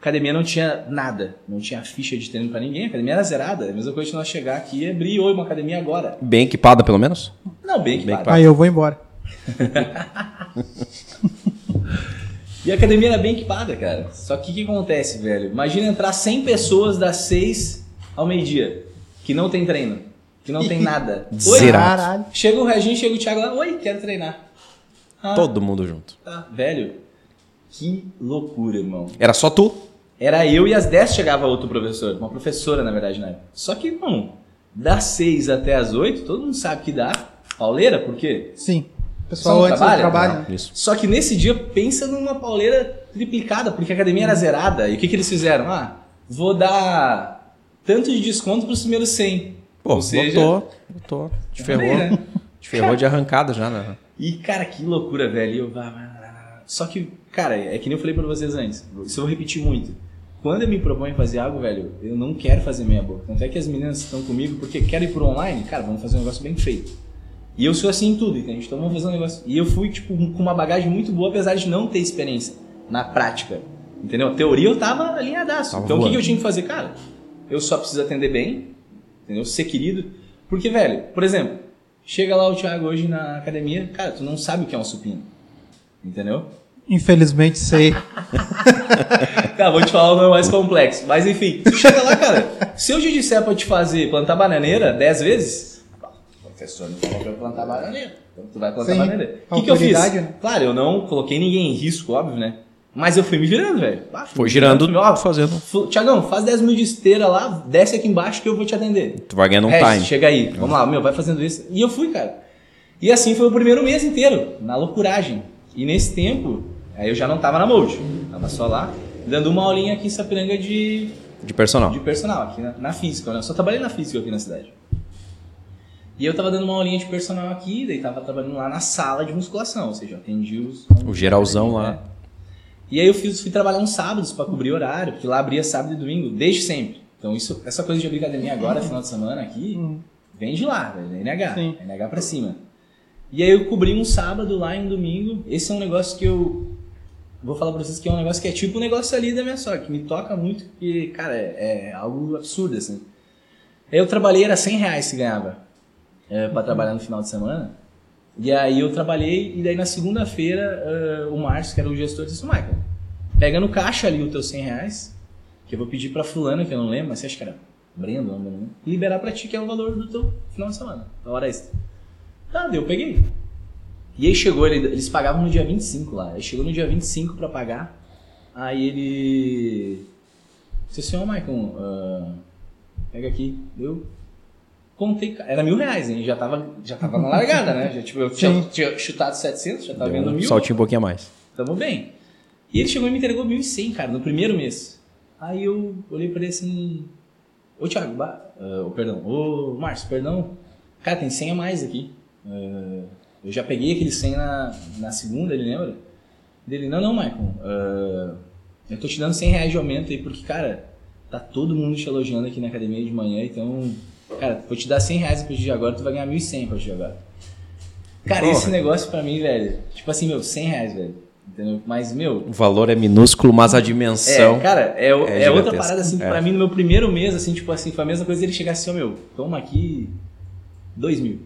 Speaker 3: Academia não tinha nada, não tinha ficha de treino pra ninguém, a academia era zerada. É a mesma coisa de nós chegar aqui e abrir oi uma academia agora.
Speaker 2: Bem equipada, pelo menos?
Speaker 3: Não, bem
Speaker 2: Bem
Speaker 3: equipada.
Speaker 1: Aí eu vou embora. [laughs]
Speaker 3: E a academia era bem equipada, cara. Só que o que acontece, velho? Imagina entrar 100 pessoas das 6 ao meio-dia, que não tem treino, que não tem [laughs] nada. Oi,
Speaker 2: Zerado.
Speaker 1: Caralho.
Speaker 3: Chega o Reginho, chega o Thiago lá, oi, quero treinar. Ah,
Speaker 2: Todo mundo junto.
Speaker 3: tá. Velho, que loucura, irmão.
Speaker 2: Era só tu?
Speaker 3: Era eu e às 10 chegava outro professor, uma professora, na verdade, na época. Só que, irmão, Das 6 até as 8, todo mundo sabe que dá pauleira, por quê?
Speaker 1: Sim. Pessoal antes
Speaker 3: trabalho?
Speaker 1: do trabalho.
Speaker 2: Isso.
Speaker 3: Só que nesse dia, pensa numa pauleira triplicada, porque a academia era zerada. E o que, que eles fizeram? Ah, vou dar tanto de desconto para os primeiros 100.
Speaker 2: Pô,
Speaker 3: Ou seja,
Speaker 2: botou, botou. Te ferrou.
Speaker 3: Né?
Speaker 2: Te ferrou de arrancada já, né?
Speaker 3: E, cara, que loucura, velho. Eu... Só que, cara, é que nem eu falei pra vocês antes. Isso eu vou repetir muito. Quando eu me proponho fazer algo, velho, eu não quero fazer meia boca. Tanto é que as meninas estão comigo porque querem ir pro online. Cara, vamos fazer um negócio bem feito. E eu sou assim em tudo, entende? Então vamos fazer um negócio. E eu fui, tipo, com uma bagagem muito boa, apesar de não ter experiência na prática. Entendeu? A teoria eu tava alinhadaço.
Speaker 2: Tava
Speaker 3: então o que,
Speaker 2: voando.
Speaker 3: eu tinha que fazer? Cara, eu só preciso atender bem, entendeu? Ser querido. Porque, velho, por exemplo, chega lá o Thiago hoje na academia, cara, tu não sabe o que é um supino. Entendeu?
Speaker 1: Infelizmente sei. [laughs]
Speaker 3: Cara, vou te falar o meu mais complexo. Mas enfim, tu chega lá, cara. Se eu te disser pra te fazer plantar bananeira 10 vezes, professor não falou pra eu plantar bananeira. Então tu vai plantar
Speaker 1: Sim,
Speaker 3: bananeira. O que, que eu fiz?
Speaker 1: né?
Speaker 3: Claro, eu não coloquei ninguém em risco, óbvio, né? Mas eu fui me virando, velho. Ah,
Speaker 2: Foi girando,
Speaker 3: ó,
Speaker 2: fazendo.
Speaker 3: Tiagão, faz 10 mil de esteira lá, desce aqui embaixo que eu vou te atender.
Speaker 2: Tu vai ganhando um time.
Speaker 3: Chega aí, vamos lá, meu, vai fazendo isso. E eu fui, cara. E assim foi o primeiro mês inteiro, na loucuragem. E nesse tempo, aí eu já não tava na Mold, tava só lá, dando uma aulinha aqui em Sapiranga de,
Speaker 2: De personal.
Speaker 3: de personal, aqui na, na física, né? Eu só trabalhei na física aqui na cidade. E eu tava dando uma aulinha de personal aqui, daí tava trabalhando lá na sala de musculação, ou seja, eu atendi os...
Speaker 2: O geralzão lá.
Speaker 3: É. E aí eu fiz, fui trabalhar uns sábados pra cobrir horário, porque lá abria sábado e domingo, desde sempre. Então isso, essa coisa de abrir academia agora, final de semana aqui, vem de lá, velho, é NH,
Speaker 1: Sim.
Speaker 3: é NH pra cima. E aí eu cobri um sábado lá em domingo, esse é um negócio que eu vou falar pra vocês que é um negócio que é tipo o negócio ali da minha sogra, que me toca muito, porque, cara, é, é algo absurdo, assim. Aí eu trabalhei, era 100 reais que ganhava é, pra trabalhar no final de semana. E aí eu trabalhei, e daí na segunda-feira eh, o Márcio, que era o gestor, disse, Michael, pega no caixa ali os teus 100 reais, que eu vou pedir pra fulana, que eu não lembro, mas você acha que era Brenda, não lembro, e liberar pra ti, que é o valor do teu final de semana, da hora extra. Tá, daí eu peguei. E aí chegou, ele- eles pagavam no dia 25 lá, aí chegou no dia 25 pra pagar, aí ele... Disse assim, ó Michael, ah, pega aqui, deu... Contei, era mil reais, hein? Já tava, já tava na largada, né? Já, tipo, eu tinha, tinha chutado 700, já tava
Speaker 2: Deu
Speaker 3: vendo
Speaker 2: um
Speaker 3: mil.
Speaker 2: saltinho um pouquinho a mais.
Speaker 3: Tamo bem. E ele chegou e me entregou 1.100, cara, no primeiro mês. Aí eu olhei pra ele assim... Ô, Thiago, ba... ah, ô, perdão. Ô, Márcio, perdão. Cara, tem 100 a mais aqui. Ah, eu já peguei aquele 100 na, na segunda, ele lembra? Dele, não, não, Michael. ah, eu tô te dando 100 reais de aumento aí, porque, cara, tá todo mundo te elogiando aqui na academia de manhã, então... Cara, vou te dar 100 reais a partir de agora, tu vai ganhar 1.100 a partir de agora. Cara,
Speaker 2: Porra.
Speaker 3: esse negócio pra mim, velho, tipo assim, meu, 100 reais, velho. Entendeu? Mas, meu,
Speaker 2: O valor é minúsculo, mas a dimensão.
Speaker 3: é, cara, é,
Speaker 2: é
Speaker 3: é outra parada, assim,
Speaker 2: É.
Speaker 3: pra mim, no meu primeiro mês, assim, tipo assim, foi a mesma coisa ele chegar assim, ó, meu, toma aqui dois mil.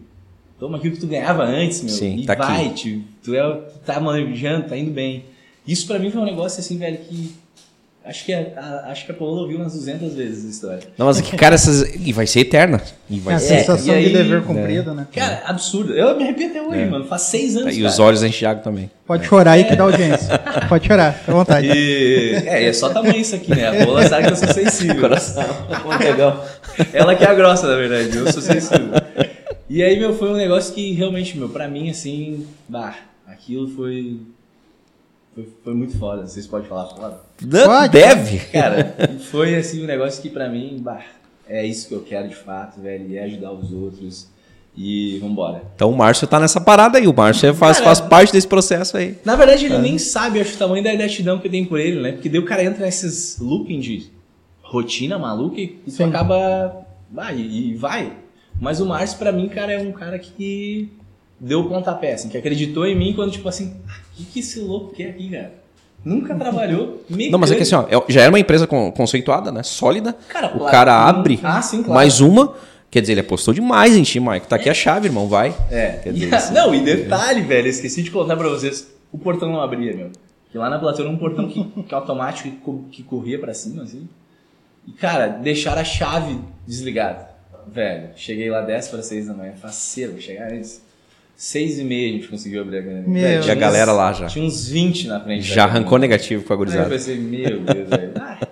Speaker 3: Toma aqui o que tu ganhava antes, meu.
Speaker 2: Sim,
Speaker 3: e
Speaker 2: tá aqui.
Speaker 3: vai, tio. Tu é, o- tu tá manjando, tá indo bem. Isso pra mim foi um negócio, assim, velho, que... Acho que a, a- acho que a Paola ouviu umas 200 vezes a história.
Speaker 2: Não, mas é que, cara, essas. E vai ser eterna. E vai
Speaker 1: É a
Speaker 2: ser.
Speaker 1: sensação
Speaker 3: e aí-
Speaker 1: de dever cumprido, né?
Speaker 3: Cara, absurdo. Eu me arrepio até hoje,
Speaker 2: É.
Speaker 3: mano. Faz seis anos,
Speaker 2: E os
Speaker 3: cara.
Speaker 2: olhos enchem de água também.
Speaker 1: Pode chorar aí que dá audiência. Pode chorar, fica à vontade.
Speaker 3: E, é, é só tamanho isso aqui, né? A Paola sabe que eu sou sensível. [laughs]
Speaker 2: Coração. Legal.
Speaker 3: Ela que é a grossa, na verdade. Eu sou sensível. E aí, meu, foi um negócio que realmente, meu, pra mim, assim, bah, aquilo foi. Foi, foi muito foda. Vocês podem falar foda?
Speaker 1: Pode.
Speaker 2: Deve.
Speaker 3: Cara, foi assim um negócio que pra mim, bah, é isso que eu quero de fato, velho. E é ajudar os outros. E vambora.
Speaker 2: Então o Márcio tá nessa parada aí. O Márcio faz,
Speaker 3: Cara,
Speaker 2: faz parte desse processo aí.
Speaker 3: Na verdade, ele nem sabe, acho, o tamanho da gratidão que eu tenho por ele, né? Porque daí o cara entra nesses looping de rotina maluca e tu
Speaker 1: Sim.
Speaker 3: acaba. Vai, e, vai. Mas o Márcio, pra mim, cara, é um cara que deu o pontapé, assim, que acreditou em mim quando, tipo assim, que, que esse louco quer aqui, cara? Nunca trabalhou. [laughs]
Speaker 2: Não, mas é que assim, ó, é- já era uma empresa con- conceituada, né? Sólida.
Speaker 3: Cara,
Speaker 2: o
Speaker 3: claro,
Speaker 2: cara abre
Speaker 3: Ah, sim, claro.
Speaker 2: mais uma. Quer dizer, ele apostou demais em ti, Maico. Tá aqui a chave, irmão. Vai.
Speaker 3: É.
Speaker 2: Quer
Speaker 3: E
Speaker 2: dizer,
Speaker 3: a-
Speaker 2: assim,
Speaker 3: não, e detalhe, velho, eu esqueci de contar pra vocês. O portão não abria, meu. Que lá na plateia era um portão que, [laughs] que automático que, que corria pra cima, assim. E, cara, deixaram a chave desligada. Velho, cheguei lá 10 para 6 da manhã. Faceiro, chegar antes. 6 e meia a gente conseguiu abrir a academia.
Speaker 1: Meu
Speaker 2: E a
Speaker 3: tinha uns-
Speaker 2: galera lá já.
Speaker 3: Tinha uns 20 na frente.
Speaker 2: Já arrancou negativo com a
Speaker 3: Aí eu
Speaker 2: gurizada.
Speaker 3: pensei, meu Deus, velho. Ah. [laughs]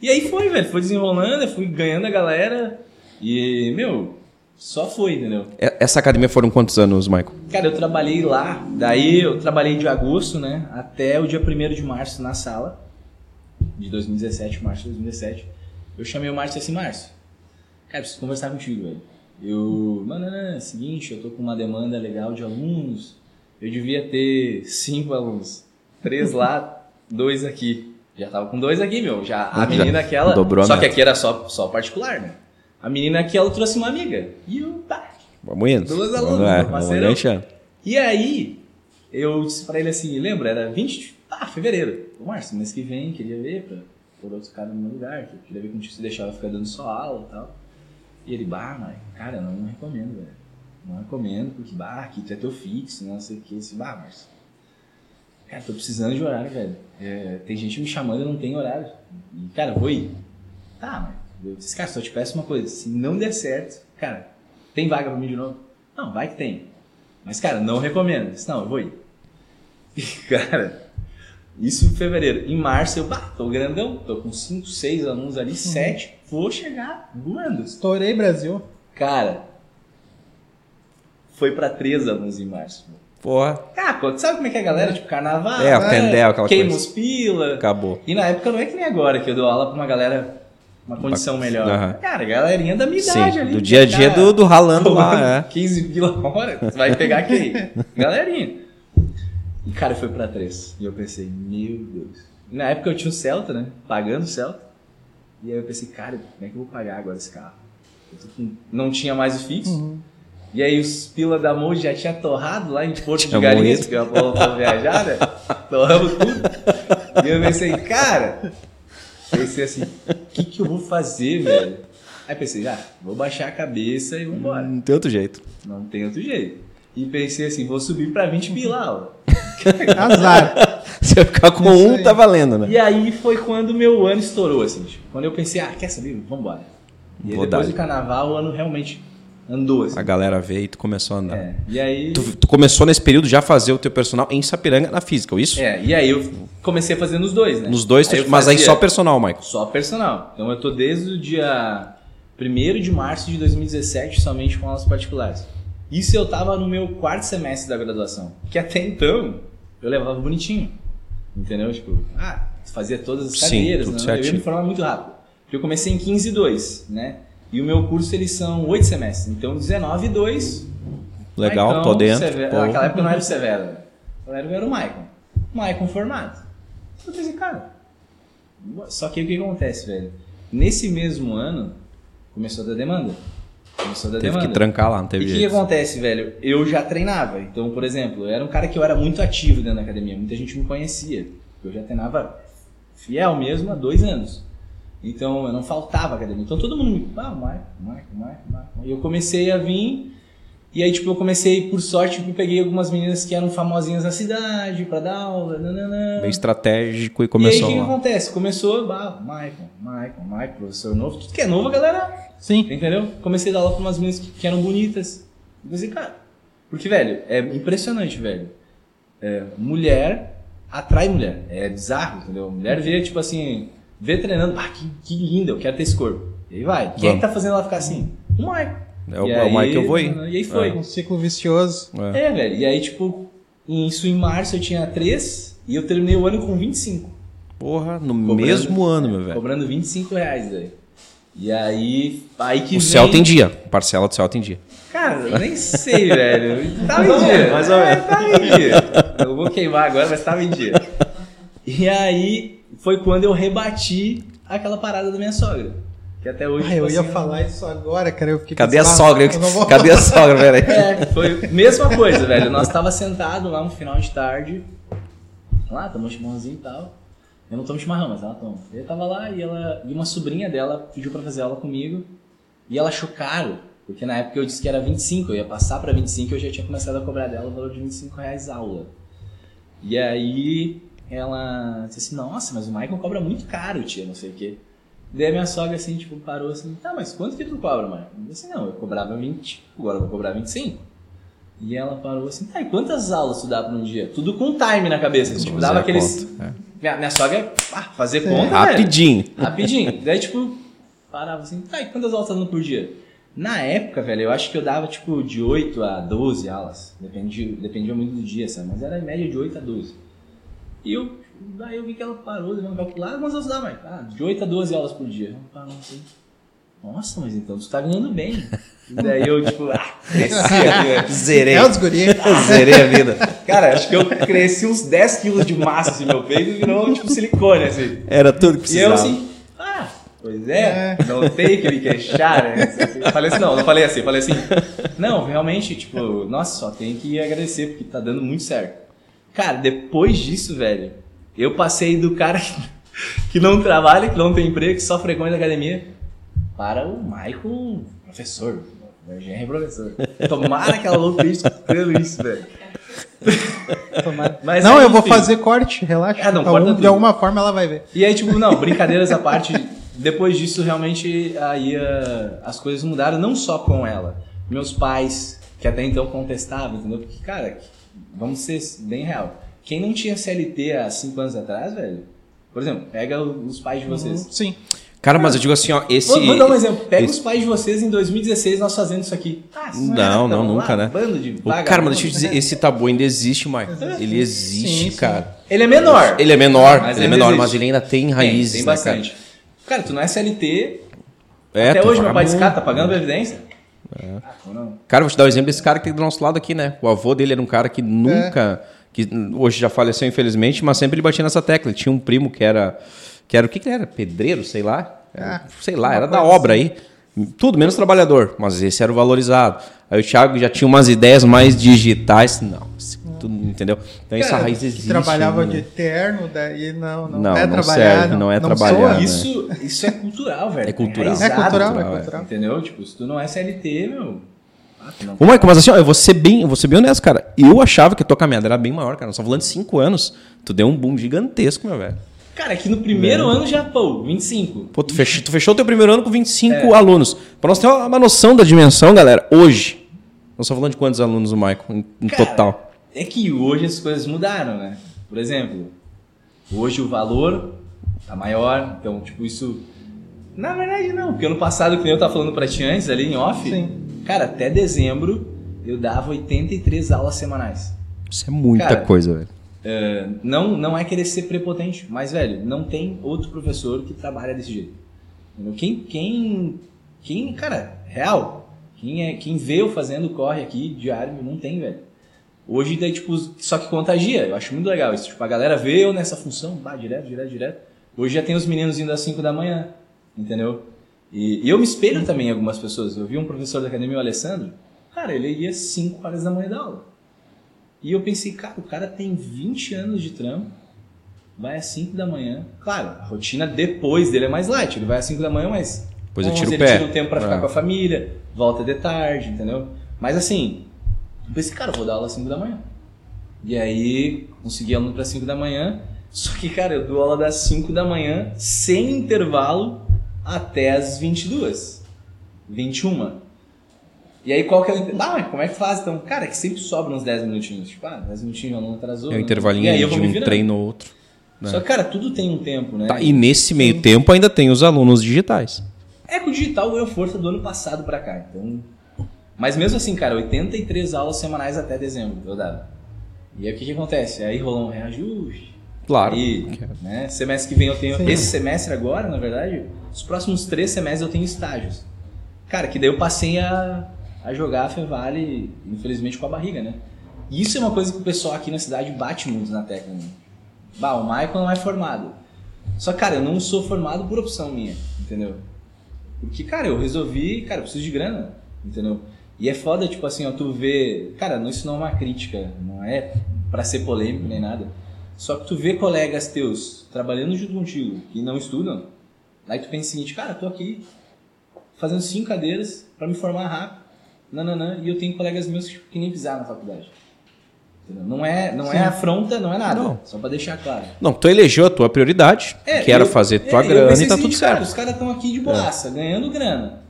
Speaker 3: E aí foi, velho. Foi desenrolando, eu fui ganhando a galera. E, meu, só foi, entendeu?
Speaker 2: Essa academia foram quantos anos, Michael?
Speaker 3: Cara, eu trabalhei lá, daí eu trabalhei de agosto, né, até o dia 1 de março na sala, de 2017, março de 2017. Eu chamei o Márcio assim, Márcio, cara, preciso conversar contigo, velho. Eu, mano, é o seguinte, eu tô com uma demanda legal de alunos, eu devia ter cinco alunos, três lá, [laughs] dois aqui. Já tava com dois aqui, meu, já, a menina aquela,
Speaker 2: dobrou
Speaker 3: só que aqui era só, só particular, né. A menina aqui, ela trouxe uma amiga, e eu, pá,
Speaker 2: Vamos indo.
Speaker 3: Duas
Speaker 2: Vamos,
Speaker 3: alunas,
Speaker 2: é,
Speaker 3: meu
Speaker 2: vamos
Speaker 3: parceirão.
Speaker 2: enganchando.
Speaker 3: e aí, eu disse pra ele assim, lembra? Era 20 de ah, fevereiro. Ô, Márcio, mês que vem, queria ver pra pôr outro cara no meu lugar, que queria ver contigo se deixava ficar dando só aula e tal. E ele, bah, mas, cara, não, não recomendo, velho. Não recomendo, porque, bah, aqui tu é teu fixo, não sei o que. Esse, bah, Márcio. Cara, tô precisando de horário, velho. É, tem gente me chamando eu não tenho horário. E, cara, vou ir. Tá, mas eu disse, cara, só te peço uma coisa. Se não der certo, cara, tem vaga pra mim de novo? Não, vai que tem. Mas, cara, não recomendo. Eu disse, não, eu vou ir. [laughs] E, cara, isso em fevereiro. Em março, eu, pá, tô grandão. Tô com 5, 6 alunos ali, 7. Vou chegar voando.
Speaker 1: Estourei, Brasil.
Speaker 3: Cara, foi pra 3 alunos em março.
Speaker 2: Porra,
Speaker 3: Ah, pô, sabe como é que é a galera? Tipo, carnaval.
Speaker 2: É, o
Speaker 3: vai,
Speaker 2: tendel, aquela
Speaker 3: Queima
Speaker 2: coisa.
Speaker 3: os pila.
Speaker 2: acabou.
Speaker 3: E na época não é que nem agora, que eu dou aula pra uma galera, uma condição melhor.
Speaker 2: Aham.
Speaker 3: Cara, galerinha da minha
Speaker 2: Sim,
Speaker 3: idade ali.
Speaker 2: do dia a dia
Speaker 3: cara,
Speaker 2: do, do ralando lá, é.
Speaker 3: 15 pila a hora, tu vai pegar quem? [laughs] Galerinha. E cara, foi pra três. E eu pensei, meu Deus. Na época eu tinha o Celta, né? Pagando o Celta. E aí eu pensei, cara, como é que eu vou pagar agora esse carro? Eu tô com- Não tinha mais o fixo. E aí os pila da Mold já tinha torrado lá em Porto
Speaker 2: Tinha
Speaker 3: de Galinhas,
Speaker 2: moído.
Speaker 3: que eu viajar, né? [laughs] Torramos tudo. E eu pensei, cara, pensei assim, o que, que eu vou fazer, velho? Aí pensei, ah, vou baixar a cabeça e vambora.
Speaker 2: Não tem outro jeito.
Speaker 3: Não tem outro jeito. E pensei assim, vou subir pra 20 pila, ó. [laughs]
Speaker 1: Azar.
Speaker 2: Se eu ficar com
Speaker 1: Isso
Speaker 2: um,
Speaker 1: aí.
Speaker 2: tá valendo, né?
Speaker 3: E aí foi quando o meu ano estourou, assim. Tipo, quando eu pensei, ah, quer saber? Vambora. E aí depois do carnaval, o ano realmente andou, assim.
Speaker 2: A galera veio e tu começou a andar.
Speaker 3: É, e aí...
Speaker 2: Tu, tu começou nesse período já a fazer o teu personal em Sapiranga na física, isso?
Speaker 3: É, e aí eu comecei a fazer nos dois, né?
Speaker 2: Nos dois,
Speaker 3: Aí eu
Speaker 2: mas aí só personal, Michael.
Speaker 3: Só personal. Então eu tô desde o dia 1 de março de 2017 somente com aulas particulares. Isso eu tava no meu quarto semestre da graduação. Que até então eu levava bonitinho. Entendeu? Tipo, ah, fazia todas as
Speaker 2: Sim,
Speaker 3: cadeiras,
Speaker 2: tudo
Speaker 3: né? eu ia me formar muito rápido. Porque eu comecei em 15 e 2, né? E o meu curso eles são 8 semestres. Então 19 e 2
Speaker 2: Legal,
Speaker 3: Maicon,
Speaker 2: tô dentro.
Speaker 3: Severo-. Naquela época não era o Severo. época era o Maicon. Maicon formado. Eu pensei, cara. Só que o que acontece, velho? Nesse mesmo ano, começou a dar demanda. Começou
Speaker 2: Teve que trancar lá, não
Speaker 3: E
Speaker 2: teve
Speaker 3: o que, acontece, velho? Eu já treinava. Então, por exemplo, eu era um cara que eu era muito ativo dentro da academia. Muita gente me conhecia. Eu já treinava fiel mesmo há dois anos. Então, eu não faltava academia. Então, todo mundo me... Ah, Marco, Marco, Marco, Marco. E eu comecei a vir... E aí, tipo, eu comecei, por sorte, eu peguei algumas meninas que eram famosinhas na cidade pra dar aula. Nananã.
Speaker 2: Bem estratégico e
Speaker 3: E aí,
Speaker 2: começou
Speaker 3: o que, que acontece? Começou, bah, Michael, Michael, Michael, professor novo. Tudo que é novo, a galera
Speaker 1: Sim.
Speaker 3: Entendeu? Comecei a dar aula pra umas meninas que, que eram bonitas. Eu pensei, cara. Porque, velho, é impressionante, velho. É, mulher atrai mulher. É bizarro, entendeu? Mulher vê, tipo assim, vê treinando, ah, que, que linda, eu quero ter esse corpo. E aí vai. Quem é que tá fazendo ela ficar assim? O Michael.
Speaker 2: É o, é o
Speaker 3: aí,
Speaker 2: Mike que eu vou ir.
Speaker 3: E aí foi.
Speaker 1: Um ciclo vicioso.
Speaker 2: É.
Speaker 3: É, velho. E aí, tipo, isso em março eu tinha 3 e eu terminei o ano com 25.
Speaker 2: Porra, no
Speaker 3: Cobrando-
Speaker 2: mesmo ano, meu velho.
Speaker 3: Cobrando 25 reais, velho. E aí, aí que
Speaker 2: O
Speaker 3: vem...
Speaker 2: céu tem dia. Parcela do céu tem dia.
Speaker 3: Cara, eu nem sei, velho. Tava em dia.
Speaker 2: mais ou
Speaker 3: É, Tava em dia. Eu vou queimar agora, mas tava em dia. E aí foi quando eu rebati aquela parada da minha sogra. Que até hoje.
Speaker 1: Ah, eu
Speaker 3: tipo
Speaker 1: ia
Speaker 3: assim,
Speaker 1: falar isso agora, cara. Eu fiquei
Speaker 2: Cadê a sogra?
Speaker 1: eu não vou-
Speaker 2: Cadê a sogra, velho? [laughs]
Speaker 3: É, foi mesma coisa, velho. Nós tava sentado lá no final de tarde. Lá, tomou chimarrãozinho e tal. Eu não tomo chimarrão, mas ela toma. Eu tava lá e ela. E uma sobrinha dela pediu pra fazer aula comigo. E ela achou caro. Porque na época eu disse que era 25, eu ia passar pra 25 e eu já tinha começado a cobrar dela o valor de 25 reais aula. E aí ela disse assim, nossa, mas o Michael cobra muito caro, tia, não sei o quê. Daí a minha sogra assim, tipo, parou assim, tá, mas quanto que tu cobra, Michael? Eu disse, não, eu cobrava 20, agora eu vou cobrar 25. E ela parou assim, tá, e quantas aulas tu dá por um dia? Tudo com time na cabeça, tipo,
Speaker 2: Fazer
Speaker 3: dava aqueles...
Speaker 2: conta, é.
Speaker 3: Minha, minha sogra, pá, fazer conta, velho.
Speaker 2: Rapidinho.
Speaker 3: Rapidinho. [laughs] Daí, tipo, parava assim, tá, e quantas aulas tá dando por dia? Na época, velho, eu acho que eu dava tipo de 8 a 12 aulas. Dependia, dependia muito do dia, sabe? Mas era em média de 8 a 12. E eu, daí eu vi que ela parou, levando calcular, mas eu estudava mais. Ah, de 8 a 12 aulas por dia. Eu parava assim. Nossa, mas então tu tá ganhando bem. [laughs] E daí eu, tipo, ah, cresci. [laughs] Zerei.
Speaker 1: É os guri. [laughs]
Speaker 2: Zerei a vida.
Speaker 3: Cara, acho que eu cresci uns 10 quilos de massa assim, meu peito e virou tipo silicone, assim.
Speaker 2: Era tudo que
Speaker 3: E eu
Speaker 2: precisava.
Speaker 3: assim, ah, pois é, não tem que me queixar, né? Eu falei assim, não, não falei assim, falei assim, não, realmente, tipo, nossa, só tem que agradecer, porque tá dando muito certo. Cara, depois disso, velho, eu passei do cara que não trabalha, que não tem emprego, que só frequenta a academia, para o Michael, professor. O GR é professor. Tomara que ela não esteja escutando isso, velho. Mas,
Speaker 1: não,
Speaker 3: aí,
Speaker 1: eu vou
Speaker 3: enfim.
Speaker 1: fazer corte, relaxa.
Speaker 3: Ah, não,
Speaker 1: Algum- de
Speaker 3: tudo.
Speaker 1: alguma forma ela vai ver.
Speaker 3: E aí, tipo, não, brincadeiras à parte, depois disso, realmente, aí ah, as coisas mudaram, não só com ela. Meus pais, que até então contestavam, entendeu? Porque, cara, vamos ser bem real. Quem não tinha CLT há cinco anos atrás, velho, por exemplo, pega os pais de vocês.
Speaker 1: Sim.
Speaker 2: Cara, mas eu digo assim, ó, esse.
Speaker 3: Vou, vou dar um exemplo. Pega
Speaker 2: esse-
Speaker 3: os pais de vocês em 2016, nós fazendo isso aqui. Ah, isso
Speaker 2: Não,
Speaker 3: era
Speaker 2: não,
Speaker 3: tão
Speaker 2: nunca,
Speaker 3: lá,
Speaker 2: né?
Speaker 3: Bando de
Speaker 2: O cara, mas deixa eu dizer, esse tabu ainda existe, Mike. Ele existe,
Speaker 1: Sim, sim.
Speaker 2: cara.
Speaker 3: Ele é menor.
Speaker 2: Ele é menor,
Speaker 3: Mas
Speaker 2: ele é menor,
Speaker 3: existe.
Speaker 2: mas ele ainda tem
Speaker 3: Tem,
Speaker 2: raízes,
Speaker 3: tem
Speaker 2: né,
Speaker 3: bastante. Cara? tu não é CLT.
Speaker 2: É,
Speaker 3: Até hoje meu pai disse, cara, tá pagando previdência? Ah, tu não.
Speaker 2: Cara, vou te dar o exemplo desse cara que tem do nosso lado aqui, né? O avô dele era um cara que nunca. Que hoje já faleceu, infelizmente, mas sempre ele batia nessa tecla. Ele tinha um primo que era. Que era o que, que era? Pedreiro, sei lá. Era-
Speaker 1: Ah,
Speaker 2: sei lá, era da obra aí. Tudo menos trabalhador, mas esse era o valorizado. Aí o Thiago já tinha umas ideias mais digitais. Não, tudo, entendeu? Então essa
Speaker 1: Cara,
Speaker 2: raiz
Speaker 1: que
Speaker 2: existe.
Speaker 1: trabalhava
Speaker 2: né?
Speaker 1: de terno, daí não, não,
Speaker 2: Não,
Speaker 1: é
Speaker 2: não
Speaker 1: trabalhar.
Speaker 2: serve, não é
Speaker 1: soa.
Speaker 2: trabalhar, né?
Speaker 3: Isso, isso é cultural, velho.
Speaker 2: É cultural.
Speaker 1: É cultural, é
Speaker 3: enraizado,
Speaker 1: cultural.
Speaker 3: Entendeu? Tipo, se tu não é CLT, meu. Ah, não
Speaker 2: Ô, Michael, mas assim, ó, eu vou ser bem, eu vou ser bem honesto, cara. Eu achava que a tua caminhada era bem maior, cara. Nós estamos falando de 5 anos. Tu deu um boom gigantesco, meu velho.
Speaker 3: Cara, aqui no primeiro ano já, pô, 25.
Speaker 2: Pô, tu fechou, tu fechou teu primeiro ano com 25 alunos. Pra nós ter uma, uma noção da dimensão, galera, hoje. Nós estamos falando de quantos alunos o Michael, em, em
Speaker 3: Cara,
Speaker 2: total?
Speaker 3: É que hoje as coisas mudaram, né? Por exemplo, hoje o valor tá maior, então, tipo, isso. Na verdade, não, porque ano passado, que nem eu tava falando pra ti antes, ali em off,
Speaker 1: Sim.
Speaker 3: cara, até dezembro eu dava 83 aulas semanais.
Speaker 2: Isso é muita
Speaker 3: Cara,
Speaker 2: coisa, velho.
Speaker 3: É, não, não é querer ser prepotente, mas, velho, não tem outro professor que trabalha desse jeito. Quem, quem, quem, cara, real, quem, é, quem vê eu fazendo corre aqui diário, não tem, velho. Hoje, daí, tipo, só que contagia, eu acho muito legal isso. Tipo, a galera vê eu nessa função, bah, direto, direto, direto. Hoje já tem os meninos indo às 5 da manhã, entendeu? E, e eu me espelho também em algumas pessoas. Eu vi um professor da academia, o Alessandro, cara, ele ia às 5 horas da manhã da aula. E eu pensei, cara, o cara tem 20 anos de trampo, vai às 5 da manhã. Claro, a rotina depois dele é mais light, ele vai às 5 da manhã, mas
Speaker 2: Depois ele
Speaker 3: 11
Speaker 2: tira o
Speaker 3: ele
Speaker 2: pé.
Speaker 3: tira o tempo pra ficar
Speaker 2: É.
Speaker 3: com a família, volta de tarde, entendeu? Mas assim, eu pensei, cara, eu vou dar aula às 5 da manhã. E aí, consegui aluno para 5 da manhã. Só que, cara, eu dou aula das 5 da manhã, sem intervalo, até as 22. 21. E aí, qual que é o... Ah, mas como é que faz, então? Cara, é que sempre sobra uns 10 minutinhos. Tipo, ah, 10 minutinhos, o aluno atrasou.
Speaker 2: É um
Speaker 3: né?
Speaker 2: intervalinho
Speaker 3: E aí,
Speaker 2: de um treino ou outro.
Speaker 3: Só que, cara, tudo tem um tempo, né?
Speaker 2: Tá, e nesse meio tempo ainda tem os alunos digitais.
Speaker 3: É que o digital ganhou força do ano passado pra cá, então... Mas mesmo assim, cara, 83 aulas semanais até dezembro eu dava. E aí o que que acontece? Aí rolou um reajuste.
Speaker 2: Claro.
Speaker 3: Aí, né, semestre que vem eu tenho...
Speaker 1: Sim.
Speaker 3: Esse semestre agora, na verdade, os próximos três semestres eu tenho estágios. Cara, que daí eu passei a, a jogar a Fevale, infelizmente, com a barriga, né? E isso é uma coisa que o pessoal aqui na cidade bate muito na tecla. Né? Bah, o Michael não é formado. Só, cara, eu não sou formado por opção minha, entendeu? Porque, cara, eu resolvi, cara, eu preciso de grana, entendeu? E é foda, tipo assim, ó, tu vê. Cara, isso não é uma crítica, não é pra ser polêmico nem nada. Só que tu vê colegas teus trabalhando junto contigo e não estudam, aí tu pensa o seguinte, cara, tô aqui fazendo cinco cadeiras pra me formar rápido, nananã, e eu tenho colegas meus que, nem pisaram na faculdade. Entendeu? Não é, não é afronta, não é nada.
Speaker 2: Não.
Speaker 3: Só pra deixar claro.
Speaker 2: Não, tu elegeu a tua prioridade, que era
Speaker 3: eu-
Speaker 2: fazer tua
Speaker 3: é,
Speaker 2: grana e tá
Speaker 3: assim,
Speaker 2: tudo
Speaker 3: cara,
Speaker 2: certo.
Speaker 3: os caras estão aqui de boaça, ganhando grana.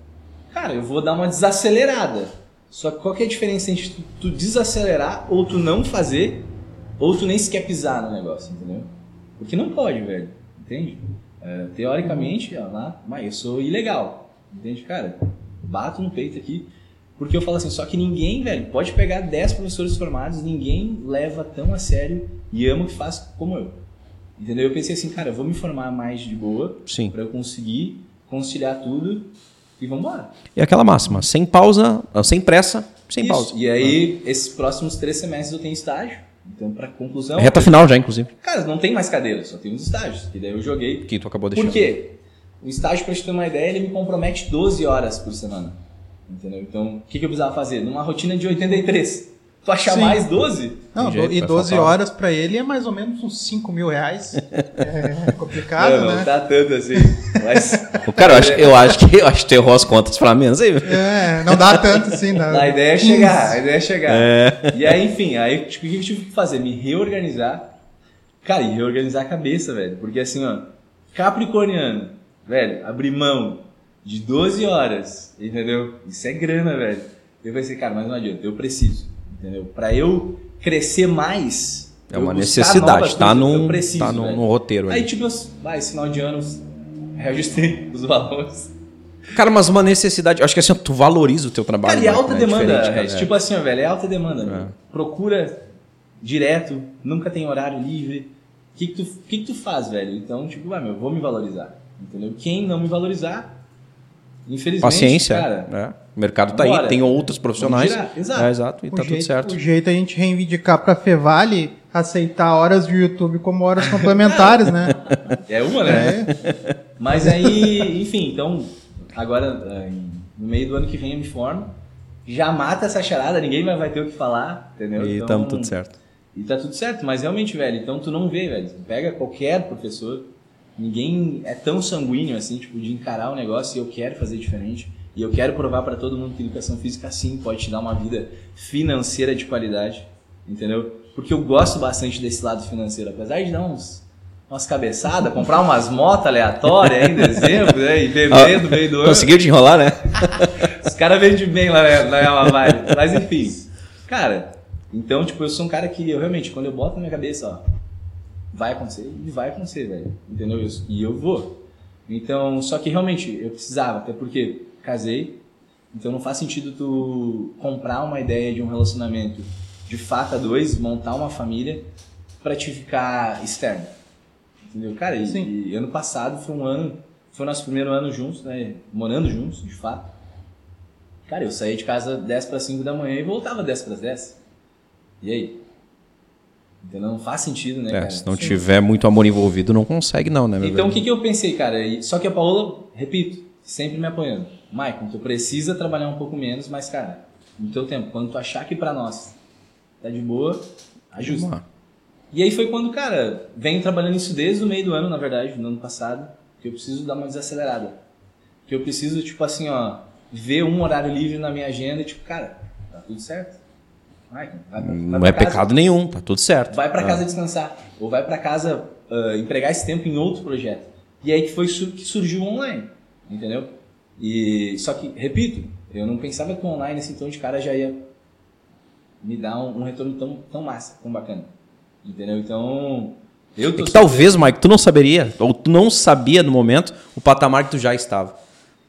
Speaker 3: Cara, eu vou dar uma desacelerada. Só que qual que é a diferença entre tu, tu desacelerar ou tu não fazer, ou tu nem sequer pisar no negócio, entendeu? Porque não pode, velho. Entende? É, teoricamente, ó, lá, mas eu sou ilegal. Entende, cara? bato no peito aqui, porque eu falo assim, só que ninguém, velho, pode pegar 10 professores formados, ninguém leva tão a sério e ama o que faz como eu. Entendeu? Eu pensei assim, cara, eu vou me formar mais de boa para eu conseguir conciliar tudo e vamos embora.
Speaker 2: E aquela máxima, sem pausa, sem pressa, sem
Speaker 3: Isso.
Speaker 2: pausa.
Speaker 3: E aí, esses próximos três semestres eu tenho estágio. Então, para conclusão,
Speaker 2: Reta final já, inclusive.
Speaker 3: cara, não tem mais cadeira, só tem os estágios. E daí eu joguei.
Speaker 2: Que tu acabou
Speaker 3: Por
Speaker 2: deixando.
Speaker 3: quê? O estágio, pra te ter uma ideia, ele me compromete 12 horas por semana. Entendeu? Então, o que, que eu precisava fazer? Numa rotina de 83. Tu achar
Speaker 1: Sim.
Speaker 3: mais 12?
Speaker 1: Não,
Speaker 2: jeito,
Speaker 1: e
Speaker 2: vai
Speaker 1: 12
Speaker 2: faltar.
Speaker 1: horas pra ele é mais ou menos uns 5 mil reais. [laughs] É complicado,
Speaker 3: não, não
Speaker 1: né?
Speaker 3: tá tanto assim. Mas [laughs]
Speaker 2: O cara, eu acho, eu acho que eu acho que errou as contas pra menos aí.
Speaker 1: É, não dá tanto assim. [laughs] Dá.
Speaker 3: a ideia é chegar, a ideia é chegar. E aí, enfim, aí tipo, o que eu tive que fazer? Me reorganizar. Cara, e reorganizar a cabeça, velho. Porque assim, ó, Capricorniano, velho, abrir mão de 12 horas, entendeu? Isso é grana, velho. Eu pensei, cara, mas não adianta, eu preciso, entendeu? Pra eu crescer mais.
Speaker 2: É uma necessidade, tá,
Speaker 3: coisas,
Speaker 2: num,
Speaker 3: preciso,
Speaker 2: tá no,
Speaker 3: velho.
Speaker 2: no roteiro
Speaker 3: Aí,
Speaker 2: aí.
Speaker 3: tipo, vai, final de ano, [laughs] reajustei os valores.
Speaker 2: Cara, mas uma necessidade, acho que assim, tu valoriza o teu trabalho.
Speaker 3: Cara, e
Speaker 2: né?
Speaker 3: alta
Speaker 2: É
Speaker 3: demanda,
Speaker 2: diferente, cara, é.
Speaker 3: Tipo assim, ó, velho, é alta demanda. velho. Procura direto, nunca tem horário livre. O que, que, tu, que, que tu faz, velho? Então, tipo, vai, meu, vou me valorizar. Entendeu? Quem não me valorizar, infelizmente,
Speaker 2: Paciência.
Speaker 3: cara.
Speaker 2: é. O mercado tá aí, tem outros profissionais.
Speaker 3: Exato.
Speaker 2: É, exato, e tá
Speaker 1: jeito,
Speaker 2: tudo certo.
Speaker 1: O jeito é a gente reivindicar pra Fevale aceitar horas de YouTube como horas [laughs] complementares, né?
Speaker 3: É uma, né? Mas aí, enfim, então, agora, eh, no meio do ano que vem eu me formo. Já mata essa charada, ninguém vai, vai ter o que falar, entendeu?
Speaker 2: E
Speaker 3: Então,
Speaker 2: tamo tudo certo.
Speaker 3: E tá tudo certo, mas realmente, velho, então tu não vê, velho. Pega qualquer professor, ninguém é tão sanguíneo assim, tipo, de encarar o negócio e eu quero fazer diferente. E eu quero provar pra todo mundo que educação física sim pode te dar uma vida financeira de qualidade, entendeu? Porque eu gosto bastante desse lado financeiro, apesar de dar uns umas cabeçadas, comprar umas motos aleatórias em dezembro, né? E vender no meio do ano.
Speaker 2: Conseguiu te enrolar, né? [laughs]
Speaker 3: Os caras vendem bem lá na, na Yama Vibe. Mas enfim. Cara, então, tipo, eu sou um cara que eu realmente, quando eu boto na minha cabeça, ó, vai acontecer e vai acontecer, velho. Entendeu? Eu- E eu vou. Então, só que realmente eu precisava, até porque casei. Então não faz sentido tu comprar uma ideia de um relacionamento de fato a dois, montar uma família pra te ficar externo. Entendeu? Cara, e, e ano passado foi um ano, foi o nosso primeiro ano juntos, né? Morando juntos, de fato. Cara, eu saía de casa 10 para 5 da manhã e voltava 10 para 10. E aí? Entendeu? Não faz sentido, né,
Speaker 2: É,
Speaker 3: cara?
Speaker 2: se não tiver muito amor envolvido, não consegue não, né,
Speaker 3: Então o que, que eu pensei, cara? Só que a Paola, repito, sempre me apoiando. Maicon, tu precisa trabalhar um pouco menos, mas, cara, no teu tempo, quando tu achar que pra nós tá de boa, ajusta. E aí foi quando, cara, venho trabalhando isso desde o meio do ano, na verdade, no ano passado, que eu preciso dar uma desacelerada. Que eu preciso, tipo assim, ó, ver um horário livre na minha agenda e, tipo, cara, tá tudo certo. Vai, vai
Speaker 2: Não é
Speaker 3: casa.
Speaker 2: pecado nenhum, tá tudo certo.
Speaker 3: Vai pra
Speaker 2: Ah.
Speaker 3: casa descansar. Ou vai pra casa ah, empregar esse tempo em outro projeto. E aí que foi su- que surgiu o online. Entendeu? E só que, repito, eu não pensava que o online, assim, tão de cara já ia me dar um, um retorno tão, tão massa, tão bacana. Entendeu? Então, eu
Speaker 2: É que talvez, Mike, tu não saberia, ou tu não sabia no momento o patamar que tu já estava.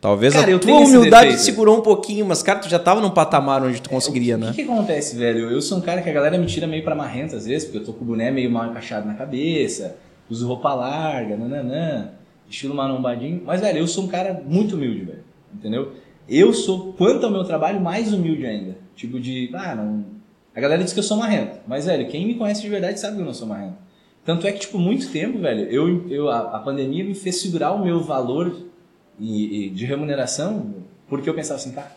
Speaker 2: Talvez
Speaker 3: Cara,
Speaker 2: a
Speaker 3: eu
Speaker 2: tua humildade
Speaker 3: defeito.
Speaker 2: segurou um pouquinho, mas, cara, tu já tava num patamar onde tu conseguiria,
Speaker 3: o
Speaker 2: né?
Speaker 3: que, que acontece, velho? Eu sou um cara que a galera me tira meio pra marrenta às vezes, porque eu tô com o boné meio mal encaixado na cabeça, uso roupa larga, nananã, estilo marombadinho. Mas, velho, eu sou um cara muito humilde, velho. Entendeu? Eu sou, quanto ao meu trabalho, mais humilde ainda. Tipo de, ah, não. A galera diz que eu sou marrento. Mas, velho, quem me conhece de verdade sabe que eu não sou marrento. Tanto é que, tipo, muito tempo, velho, eu, eu, a, a pandemia me fez segurar o meu valor e, e de remuneração, porque eu pensava assim, tá,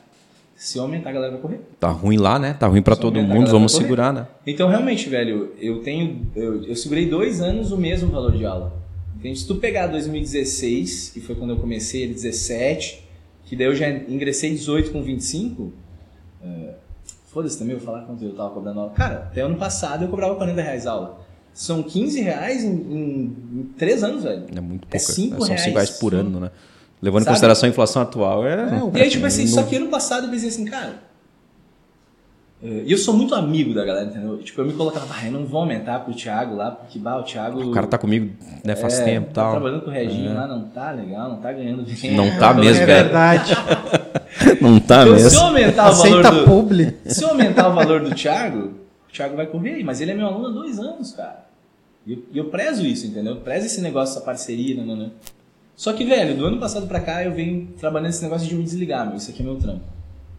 Speaker 3: se eu aumentar, a galera vai correr.
Speaker 2: Tá ruim lá, né? Tá ruim pra
Speaker 3: Só
Speaker 2: todo mundo, vamos segurar, né?
Speaker 3: Então, realmente, velho, eu tenho. Eu, eu segurei dois anos o mesmo valor de aula. Entende? Se tu pegar 2016, que foi quando eu comecei, ele 17, que daí eu já ingressei 18 com 25. é, Foda-se também, eu vou falar quanto eu tava cobrando aula. Cara, até ano passado eu cobrava 40 reais a aula. São 15 reais em, em, em 3 anos, velho.
Speaker 2: É muito
Speaker 3: É
Speaker 2: pouco.
Speaker 3: cinco
Speaker 2: São 5
Speaker 3: reais.
Speaker 2: reais por ano, né? Levando em
Speaker 3: Sabe?
Speaker 2: consideração a inflação atual, é.
Speaker 1: É,
Speaker 3: E aí, tipo assim,
Speaker 2: não-
Speaker 3: só que ano passado eu pensei assim, cara. eh, E eu sou muito amigo da galera, entendeu? Tipo, eu me colocava, ah, eu não vou aumentar pro Thiago lá, porque bah, o Thiago.
Speaker 2: O cara tá comigo né, faz
Speaker 3: é,
Speaker 2: tempo e
Speaker 3: tá
Speaker 2: tal.
Speaker 3: trabalhando com o Reginho
Speaker 2: É.
Speaker 3: lá, não tá legal, não tá ganhando bem.
Speaker 2: Não tá mesmo,
Speaker 1: é
Speaker 2: velho.
Speaker 1: verdade. [laughs]
Speaker 2: Não tá
Speaker 3: Então, se eu
Speaker 2: mesmo.
Speaker 3: aumentar o valor
Speaker 1: Aceita
Speaker 3: do.
Speaker 1: publi.
Speaker 3: Se eu aumentar o valor do Thiago, o Thiago vai correr aí, mas ele é meu aluno há dois anos, cara. E eu, eu prezo isso, entendeu? Eu prezo esse negócio, essa parceria, né, né, né. Só que, velho, do ano passado pra cá eu venho trabalhando esse negócio de me desligar, meu. Isso aqui é meu trampo.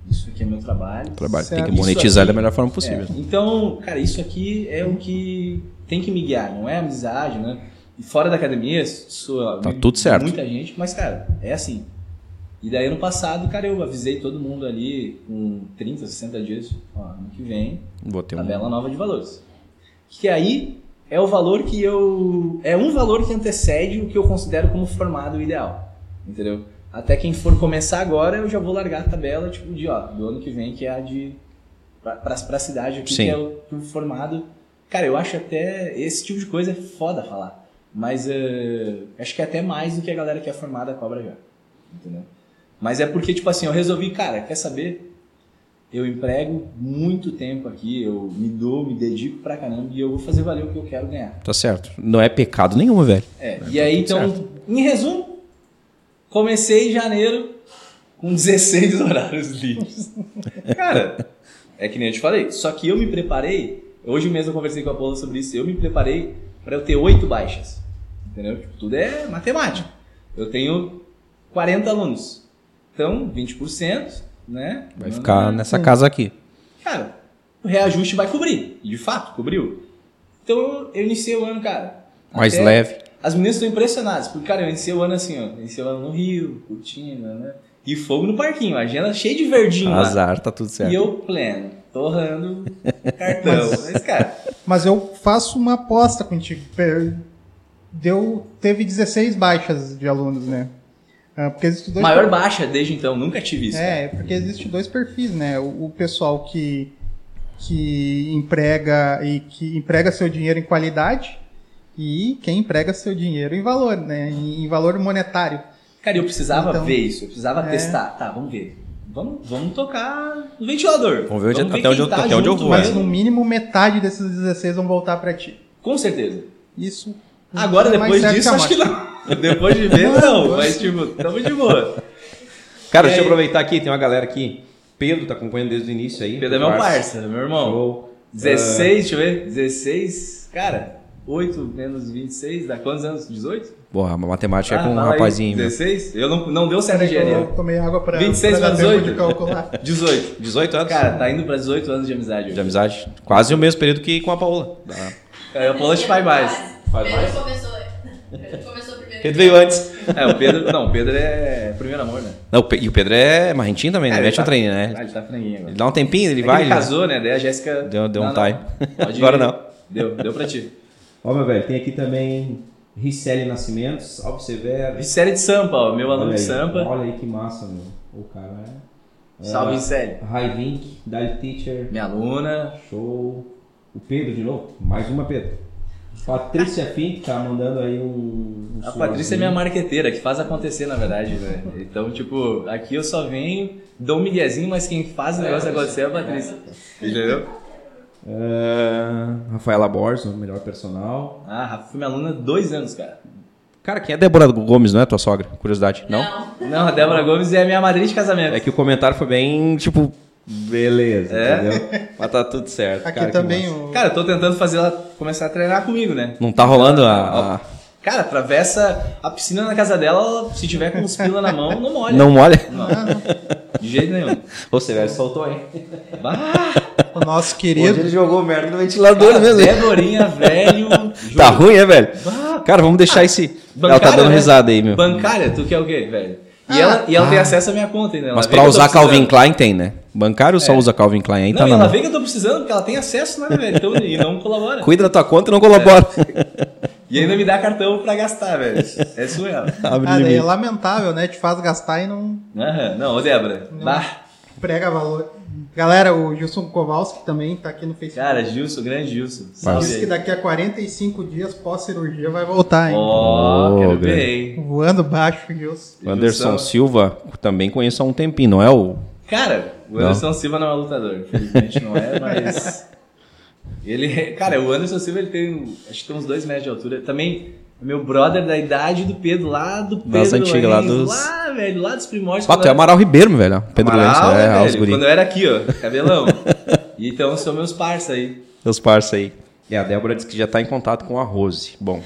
Speaker 3: Isso aqui é meu trabalho.
Speaker 2: Trabalho. Tem que monetizar
Speaker 3: Isso
Speaker 2: da melhor forma
Speaker 3: É,
Speaker 2: possível.
Speaker 3: então, cara, isso aqui é o que tem que me guiar, não é amizade, né? E fora da academia, sou
Speaker 2: Tá tudo certo.
Speaker 3: Muita gente, mas, cara, é assim. E daí, ano passado, cara, eu avisei todo mundo ali com 30, 60 dias, ó, ano que vem,
Speaker 2: Vou ter um.
Speaker 3: tabela nova de valores. Que aí é o valor que eu. É um valor que antecede o que eu considero como formado ideal. Entendeu? Até quem for começar agora, eu já vou largar a tabela, tipo, de ó, do ano que vem, que é a de. pra, pra, pra cidade aqui,
Speaker 2: Sim.
Speaker 3: que é o, que o formado. Cara, eu acho até. Esse tipo de coisa é foda falar. Mas eh, acho que é até mais do que a galera que é formada cobra já. Entendeu? Mas é porque, tipo assim, eu resolvi, cara, quer saber? Eu emprego muito tempo aqui, eu me dou, me dedico pra caramba e eu vou fazer valer o que eu quero ganhar.
Speaker 2: Tá certo. Não é pecado nenhum, velho.
Speaker 3: É, e aí, então, em resumo, comecei em janeiro com 16 [laughs] horários livres. Cara, é que nem eu te falei, só que eu me preparei, hoje mesmo eu conversei com a Paula sobre isso, eu me preparei pra eu ter 8 baixas. Entendeu? Tipo, tudo é matemática. Eu tenho 40 alunos. Então, 20%, né?
Speaker 2: Vai ficar
Speaker 3: é-
Speaker 2: nessa casa aqui.
Speaker 3: Cara, o reajuste vai cobrir. De fato, cobriu. Então eu, eu iniciei o ano, cara.
Speaker 2: Mais
Speaker 3: até-
Speaker 2: leve.
Speaker 3: As meninas estão impressionadas, porque, cara, eu iniciei o ano assim, ó. Iniciei o ano no Rio, curtindo, né? E fogo no parquinho, a agenda cheia de verdinho lá.
Speaker 2: Azar, tá tudo certo.
Speaker 3: E eu pleno, torrando [laughs] cartão. Mas, cara,
Speaker 1: Mas eu faço uma aposta contigo. Deu, teve 16 baixas de alunos, né? Ah, Porque existe dois
Speaker 3: maior baixa desde então, nunca tive isso.
Speaker 1: É, porque existe dois perfis, né? O, o pessoal que, que emprega e que emprega seu dinheiro em qualidade e quem emprega seu dinheiro em valor, né? Em, em valor monetário.
Speaker 3: Cara, eu precisava
Speaker 1: Então,
Speaker 3: ver isso, eu precisava
Speaker 1: é.
Speaker 3: testar. Tá, vamos ver. Vamos, vamos tocar no ventilador.
Speaker 2: Vamos ver onde- até
Speaker 3: quem
Speaker 2: onde eu-
Speaker 3: tá
Speaker 2: até onde eu vou,
Speaker 1: Mas
Speaker 3: mesmo.
Speaker 1: no mínimo metade desses 16 vão voltar pra ti.
Speaker 3: Com certeza.
Speaker 1: Isso.
Speaker 3: Agora,
Speaker 1: é
Speaker 3: depois
Speaker 1: certo
Speaker 3: disso, acho que não. Depois de ver, não. Mas, tipo, tamo de boa.
Speaker 2: Cara,
Speaker 3: E
Speaker 2: deixa eu
Speaker 3: aí?
Speaker 2: aproveitar aqui, tem uma galera aqui. Pedro tá acompanhando desde o início aí.
Speaker 3: Pedro é meu parceiro, meu irmão.
Speaker 2: Show.
Speaker 3: 16, deixa eu ver. 16, cara, 8 menos 26, dá quantos anos? 18?
Speaker 2: Porra, a matemática é com um
Speaker 3: fala aí.
Speaker 2: rapazinho, meu.
Speaker 3: 16? Eu não, não deu certo a
Speaker 1: Eu
Speaker 3: engenharia.
Speaker 1: tomei água pra,
Speaker 3: 26
Speaker 1: pra
Speaker 3: menos
Speaker 1: tempo
Speaker 3: 8.
Speaker 1: de calcular. [laughs]
Speaker 3: 18.
Speaker 2: 18 anos?
Speaker 3: Cara, tá indo pra 18 anos de amizade
Speaker 2: de
Speaker 3: hoje.
Speaker 2: amizade. Quase o mesmo período que com a Paola.
Speaker 3: É, o Paulo te faz mais.
Speaker 2: Faz
Speaker 4: Pedro
Speaker 2: mais?
Speaker 4: começou. Pedro começou.
Speaker 2: Pedro veio antes.
Speaker 3: É, o Pedro. Não, o Pedro é primeiro amor, né?
Speaker 2: Não, e o Pedro é marrentinho também, né?
Speaker 3: É, ele
Speaker 2: Mete
Speaker 3: tá-
Speaker 2: um treino,
Speaker 3: Ah,
Speaker 2: né?
Speaker 3: ele tá franguinho agora.
Speaker 2: Ele dá um tempinho, ele
Speaker 3: É
Speaker 2: vai.
Speaker 3: ele casou, né? Daí a Jéssica.
Speaker 2: Deu- deu um
Speaker 3: Não, não.
Speaker 2: time. [laughs]
Speaker 3: Ir.
Speaker 2: Agora não.
Speaker 3: Deu, deu pra ti.
Speaker 5: Ó, meu velho, tem aqui também Ricelli Nascimentos, Salve Severo.
Speaker 3: Série de Sampa, ó. Meu aluno de Sampa.
Speaker 5: Olha aí que massa, meu. O cara é.
Speaker 3: Salve,
Speaker 5: é,
Speaker 3: Série.
Speaker 5: Raivink, Dali Teacher,
Speaker 3: Minha aluna.
Speaker 5: show. O Pedro de novo, mais uma Pedro. Patrícia Fink tá mandando aí um. um
Speaker 3: A Patrícia é minha marqueteira, que faz acontecer, na verdade, né? Então, tipo, aqui eu só venho, dou um miguezinho, mas quem faz o negócio acontecer é a Patrícia. Entendeu?
Speaker 5: É, Rafaela Borges, o melhor personal.
Speaker 3: Ah, Rafa foi minha aluna há dois anos, cara.
Speaker 2: Cara, quem é Débora Gomes, não é tua sogra? Curiosidade. Não?
Speaker 3: Não, a Débora Gomes é a minha madrinha de casamento.
Speaker 2: É que o comentário foi bem, tipo,
Speaker 5: Beleza,
Speaker 3: É?
Speaker 5: entendeu? [laughs]
Speaker 2: mas tá tudo certo.
Speaker 1: Aqui
Speaker 5: Cara,
Speaker 1: também o.
Speaker 3: Cara, eu tô tentando fazer ela começar a treinar comigo, né?
Speaker 2: Não tá rolando a. a-
Speaker 3: Cara, atravessa a piscina na casa dela, ela, se tiver com os pila na mão, não molha.
Speaker 2: Não molha?
Speaker 3: Não, de jeito nenhum.
Speaker 2: Ô, Severo soltou aí.
Speaker 3: Bah,
Speaker 1: O nosso
Speaker 2: Hoje
Speaker 1: querido.
Speaker 2: ele jogou merda no ventilador
Speaker 3: cara,
Speaker 2: mesmo. hein?
Speaker 3: Déborinha, velho. [laughs]
Speaker 2: Tá ruim, é, velho?
Speaker 3: Bah,
Speaker 2: Cara, vamos deixar esse. Ela tá
Speaker 3: Bancária,
Speaker 2: dando
Speaker 3: né?
Speaker 2: risada aí, meu.
Speaker 3: Bancária, tu quer o quê, velho? E
Speaker 1: Ah,
Speaker 3: ela, e ela tem
Speaker 2: ah.
Speaker 3: acesso à minha conta ainda. ela
Speaker 2: Mas
Speaker 3: tô
Speaker 2: usar Calvin. Klein tem, né? Bancário só
Speaker 3: É.
Speaker 2: usa Calvin Klein aí,
Speaker 3: Não,
Speaker 2: tá na
Speaker 3: ela vê que eu tô precisando, porque ela tem acesso, né, velho? Então, e não colabora.
Speaker 2: Cuida da tua conta e não colabora. [laughs]
Speaker 3: E ainda me dá cartão pra gastar, velho. É surreal. [laughs]
Speaker 2: Abre
Speaker 1: Ah, é lamentável, né? Te faz gastar e não
Speaker 3: Aham. Não, ô Débora. Bah.
Speaker 1: prega valor. Galera, o Gilson Kowalski também tá aqui no Facebook.
Speaker 3: Cara, Gilson, grande Gilson.
Speaker 1: Diz
Speaker 3: Salve
Speaker 1: que daqui a 45 dias pós-cirurgia vai voltar, hein?
Speaker 3: Ó,
Speaker 2: Ô,
Speaker 3: quero
Speaker 2: grande.
Speaker 3: ver, hein?
Speaker 1: Voando baixo, Gilson.
Speaker 2: O Anderson
Speaker 3: Gilson.
Speaker 2: Silva também conheço há um tempinho, não é o.
Speaker 3: Cara, o Anderson Silva não é lutador, infelizmente não é, [laughs] mas. Ele, cara, o Anderson Silva ele tem, acho que tem uns dois metros de altura. Também, meu brother da idade do Pedro, lá do Pedro.
Speaker 2: Das antigas, lá dos-
Speaker 3: Lá, velho, lá dos primórdios. Quando
Speaker 2: tu é Amaral Ribeiro, velho. Pedro
Speaker 3: Amaral,
Speaker 2: Lenço, é,
Speaker 3: velho? Quando eu era aqui, ó, cabelão. E [laughs] então são meus parça aí.
Speaker 2: Meus parça aí. E a Débora disse que já tá em contato com a Rose. Bom,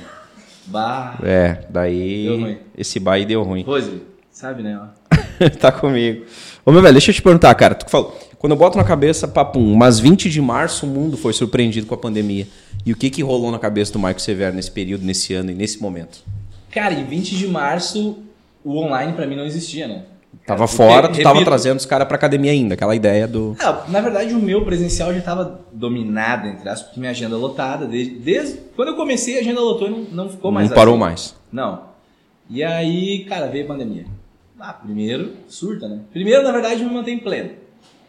Speaker 3: Bah.
Speaker 2: é, daí
Speaker 3: Deu ruim.
Speaker 2: esse baile deu ruim.
Speaker 3: Rose, sabe, né? ó. [laughs]
Speaker 2: tá comigo. Ô, meu velho, deixa eu te perguntar, cara. Tu que falou, quando eu boto na cabeça, papum, mas 20 de março o mundo foi surpreendido com a pandemia. E o que que rolou na cabeça do Michael Severo nesse período, nesse ano e nesse momento?
Speaker 3: Cara, em 20 de março, o online pra mim não existia, né?
Speaker 2: Tava
Speaker 3: Porque,
Speaker 2: fora, tu tava trazendo os caras pra academia ainda, aquela ideia do.
Speaker 3: Ah, na verdade, o meu presencial já estava dominado, entre aspas, porque minha agenda lotada. Desde, desde quando eu comecei, a agenda lotou e não, não ficou mais
Speaker 2: não parou
Speaker 3: assim.
Speaker 2: mais.
Speaker 3: Não. E aí, cara, veio a pandemia. Ah, primeiro, surta, né? Primeiro, na verdade, me mantém pleno.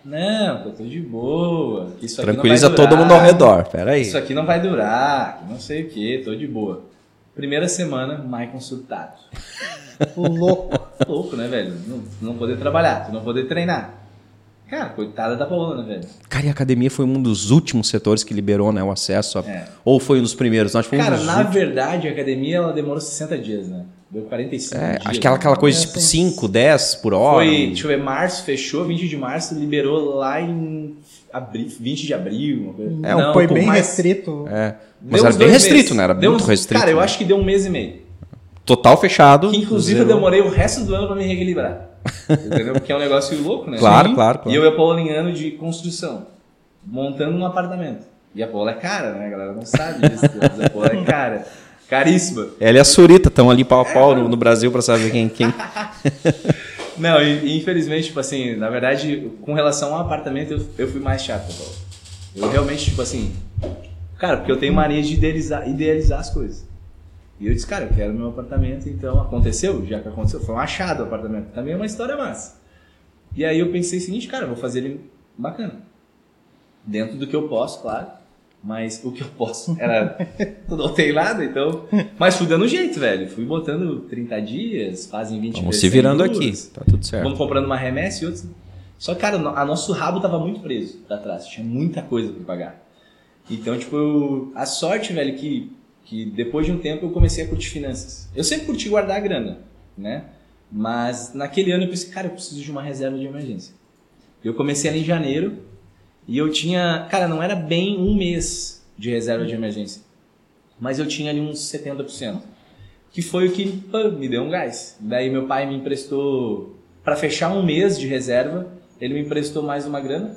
Speaker 3: Não, eu tô de boa. Isso aqui
Speaker 2: Tranquiliza
Speaker 3: não vai
Speaker 2: todo mundo ao redor. Pera aí.
Speaker 3: Isso aqui não vai durar, não sei o que, tô de boa. Primeira semana, Maicon surtado. [laughs]
Speaker 1: Louco.
Speaker 3: Louco, né, velho? Não, não poder trabalhar, tu não poder treinar. Cara, coitada da Paola, né, velho?
Speaker 2: Cara, e a academia foi um dos últimos setores que liberou né, o acesso. a-
Speaker 3: É.
Speaker 2: Ou foi um dos primeiros? Nós foi um
Speaker 3: Cara,
Speaker 2: dos
Speaker 3: na
Speaker 2: últimos.
Speaker 3: verdade, a academia ela demorou 60 dias, né? Deu 45
Speaker 2: É,
Speaker 3: dias.
Speaker 2: acho que ela, aquela coisa
Speaker 1: É,
Speaker 2: tipo
Speaker 1: assim.
Speaker 2: 5, 10 por hora.
Speaker 3: Foi, deixa eu ver, março fechou, 20 de março, liberou lá em abril, 20 de abril. uma coisa-
Speaker 1: É,
Speaker 3: Não,
Speaker 1: foi
Speaker 3: um
Speaker 1: bem
Speaker 3: mais.
Speaker 1: restrito.
Speaker 2: É.
Speaker 3: Deu
Speaker 2: Mas era
Speaker 3: uns
Speaker 2: bem restrito,
Speaker 3: meses.
Speaker 2: né? Era
Speaker 3: Deu
Speaker 2: muito
Speaker 3: uns-
Speaker 2: restrito.
Speaker 3: Cara, eu
Speaker 2: né?
Speaker 3: acho que deu um mês e meio.
Speaker 2: Total fechado.
Speaker 3: Que inclusive
Speaker 2: zero.
Speaker 3: eu demorei o resto do ano pra me reequilibrar. Entendeu? Porque é um negócio louco, né?
Speaker 2: Claro,
Speaker 3: Sim.
Speaker 2: claro, claro.
Speaker 3: E eu e a Paola em ano de construção, montando um apartamento. E a Paola é cara, né? A galera não sabe disso. mas a Paola é cara. Caríssima.
Speaker 2: Ela e a Surita estão ali pau a pau no, no Brasil pra saber quem. quem... [laughs]
Speaker 3: Não, e, e infelizmente, tipo assim, na verdade, com relação ao apartamento, eu, eu fui mais chato, Paulo. Eu realmente, tipo assim, cara, porque eu tenho mania de idealizar, idealizar as coisas. E eu disse, cara, eu quero meu apartamento, então aconteceu, já que aconteceu, foi um achado o apartamento. Também é uma história massa. E aí eu pensei o seguinte, cara, eu vou fazer ele bacana. Dentro do que eu posso, claro. Mas o que eu posso era. Tenho nada, então. Mas fui dando jeito, velho. Fui botando 30 dias, fazem 20
Speaker 2: Vamos se virando aqui. Tá tudo certo.
Speaker 3: Vamos comprando uma remessa e outra. Só que, cara, a nosso rabo tava muito preso pra trás. Tinha muita coisa pra pagar. Então, tipo, eu- a sorte, velho, que, que depois de um tempo eu comecei a curtir finanças. Eu sempre curti guardar a grana, né? Mas naquele ano eu pensei, cara, eu preciso de uma reserva de emergência. Eu comecei ali em janeiro e eu tinha, cara, não era bem um mês de reserva de emergência. Mas eu tinha ali uns 70%. Que foi o que pã, me deu um gás. Daí meu pai me emprestou, para fechar um mês de reserva, ele me emprestou mais uma grana.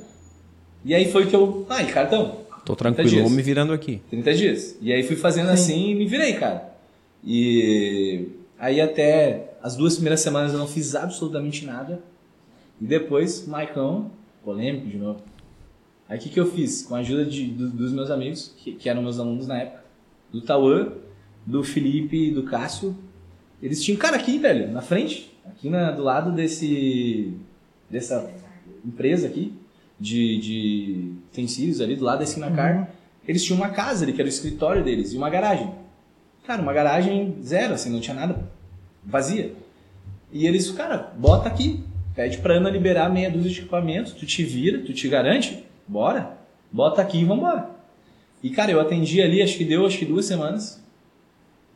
Speaker 3: E aí foi que eu, ah, e cartão?
Speaker 2: Tô
Speaker 3: 30
Speaker 2: tranquilo, vou me virando aqui.
Speaker 3: 30 dias. E aí fui fazendo assim e me virei, cara. E aí até as duas primeiras semanas eu não fiz absolutamente nada. E depois, Maicão, polêmico de novo. Aí o que, que eu fiz? Com a ajuda de, do- dos meus amigos, que, que eram meus alunos na época, do Tauã, do Felipe e do Cássio, eles tinham um cara aqui, velho, na frente, aqui na- do lado desse dessa empresa aqui, de, de utensílios ali, do lado da Sinacar, eles tinham uma casa ali, que era o escritório deles, e uma garagem. Cara, uma garagem zero, assim, não tinha nada, vazia. E eles, cara, bota aqui, pede pra Ana liberar meia dúzia de equipamentos, tu te vira, tu te garante, bora, bota aqui e vambora. E, cara, eu atendi ali, acho que deu, acho que duas semanas,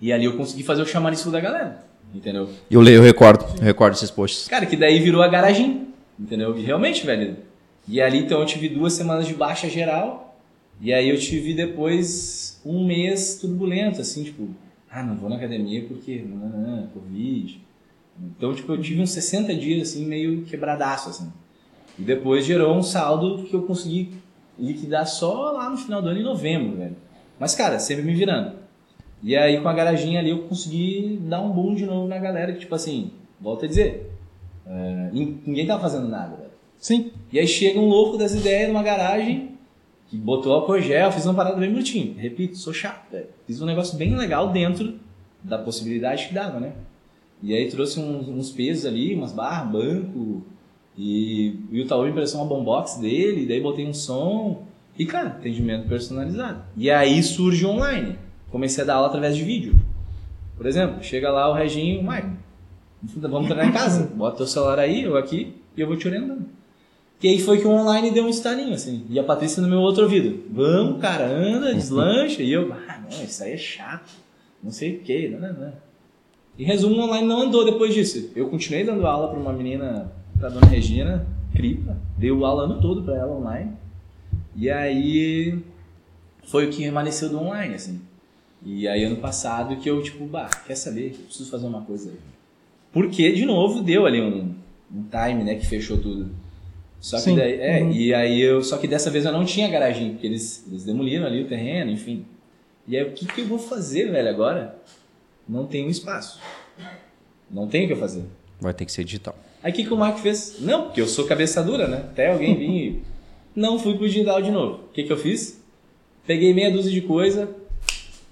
Speaker 3: e ali eu consegui fazer o chamarisco da galera, entendeu?
Speaker 2: Eu leio, eu recordo, eu recordo esses posts.
Speaker 3: Cara, que daí virou a garagem, entendeu? E realmente, velho. E ali então eu tive duas semanas de baixa geral. E aí eu tive depois um mês turbulento, assim, tipo, ah, não vou na academia porque, não, não, não, Covid. Então, tipo, eu tive uns 60 dias, assim, meio quebradaço, assim. E depois gerou um saldo que eu consegui liquidar só lá no final do ano, em novembro, velho. Mas, cara, sempre me virando. E aí, com a garaginha ali, eu consegui dar um boom de novo na galera, que, tipo assim, volto a dizer, é, nin- ninguém tava fazendo nada, velho.
Speaker 1: Sim.
Speaker 3: E aí chega um louco das ideias numa garagem, que botou álcool gel, fiz uma parada bem bonitinha. Repito, sou chato, velho. Fiz um negócio bem legal dentro da possibilidade que dava, né? E aí trouxe uns, uns pesos ali, umas barras, banco, e, e o Taú me emprestou uma bombox dele, daí botei um som, e cara, atendimento personalizado. E aí surge online. Comecei a dar aula através de vídeo. Por exemplo, chega lá o Reginho, Maicon, vamos treinar em casa, [laughs] bota teu celular aí, eu aqui, e eu vou te orientando. E aí foi que o online deu um estalinho, assim. E a Patrícia no meu outro ouvido. Vamos, cara, anda, deslancha. E eu, ah, não, isso aí é chato. Não sei o quê, não, não, não. Em resumo, o online não andou depois disso. Eu continuei dando aula para uma menina, pra dona Regina, Cripa. Dei o aula ano todo para ela online. E aí foi o que remanesceu do online, assim. E aí ano passado que eu, tipo, bah, quer saber? Eu preciso fazer uma coisa aí. Porque, de novo, deu ali um, um time, né, que fechou tudo. Só que
Speaker 1: Sim.
Speaker 3: daí, é,
Speaker 1: Uhum.
Speaker 3: e aí eu, só que dessa vez eu não tinha garagem, porque eles, eles demoliram ali o terreno, enfim. E aí o que, que eu vou fazer, velho, agora? Não tenho espaço. Não tenho o que eu fazer.
Speaker 2: Vai ter que ser digital.
Speaker 3: Aí o que, que o Marco fez? Não, porque eu sou cabeça dura, né? Até alguém vir e... [laughs] Não fui pro digital de novo. O que, que eu fiz? Peguei meia dúzia de coisa,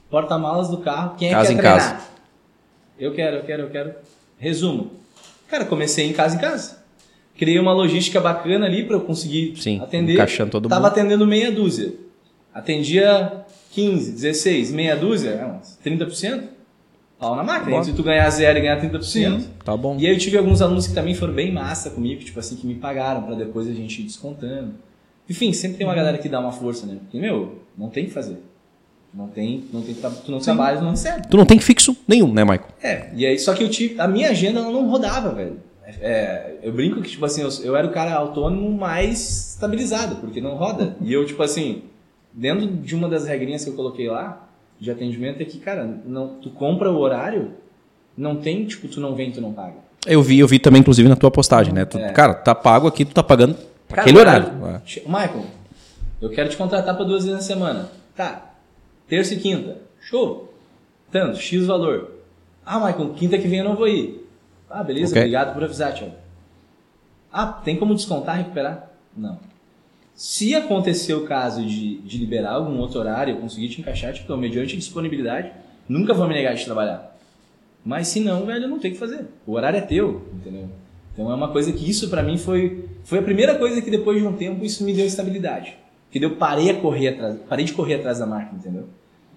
Speaker 3: porta-malas do carro, quem é
Speaker 2: Casa
Speaker 3: que
Speaker 2: em
Speaker 3: quer
Speaker 2: casa.
Speaker 3: treinar? Eu quero, eu quero, eu quero. Resumo. Cara, comecei em casa em casa. Criei uma logística bacana ali para eu conseguir
Speaker 2: Sim,
Speaker 3: atender.
Speaker 2: encaixando todo
Speaker 3: Tava
Speaker 2: mundo.
Speaker 3: atendendo meia dúzia. Atendia 15, 16, meia dúzia, é uns 30%. Pau na máquina.
Speaker 2: Bom.
Speaker 3: Entre tu ganhar zero e ganhar 30%.
Speaker 1: Sim.
Speaker 2: Tá bom.
Speaker 3: E aí eu tive alguns alunos que também foram bem massa comigo, tipo assim, que me pagaram pra depois a gente ir descontando. Enfim, sempre tem uma galera que dá uma força, né? Porque, meu, não tem o que fazer. Não tem, não tem, tu não trabalha, tu não recebe.
Speaker 2: Tu não tem fixo nenhum, né, Michael?
Speaker 3: É, e aí, só que eu tive, a minha agenda não rodava, velho. É, eu brinco que, tipo assim, eu, eu era o cara autônomo mais estabilizado, porque não roda. E eu, tipo assim, dentro de uma das regrinhas que eu coloquei lá, de atendimento, é que, cara, não, tu compra o horário, não tem, tipo, tu não vem, tu não paga.
Speaker 2: Eu vi, eu vi também, inclusive, na tua postagem, né? Tu,
Speaker 3: É.
Speaker 2: Cara, tá pago aqui, tu tá pagando
Speaker 3: Cara,
Speaker 2: aquele horário. É.
Speaker 3: Michael, eu quero te contratar para duas vezes na semana. Tá. Terça e quinta. Show. Tanto, X valor. Ah, Michael, quinta que vem eu não vou ir. Ah, beleza,
Speaker 2: Ok.
Speaker 3: obrigado por avisar, Thiago. Ah, tem como descontar, recuperar? Não. Se acontecer o caso de, de liberar algum outro horário, eu conseguir te encaixar, tipo, mediante disponibilidade, nunca vou me negar de trabalhar. Mas se não, velho, não tem o que fazer. O horário é teu, entendeu? Então é uma coisa que isso pra mim foi foi a primeira coisa que depois de um tempo isso me deu estabilidade. Que eu parei a correr atrás, parei de correr atrás da marca, entendeu?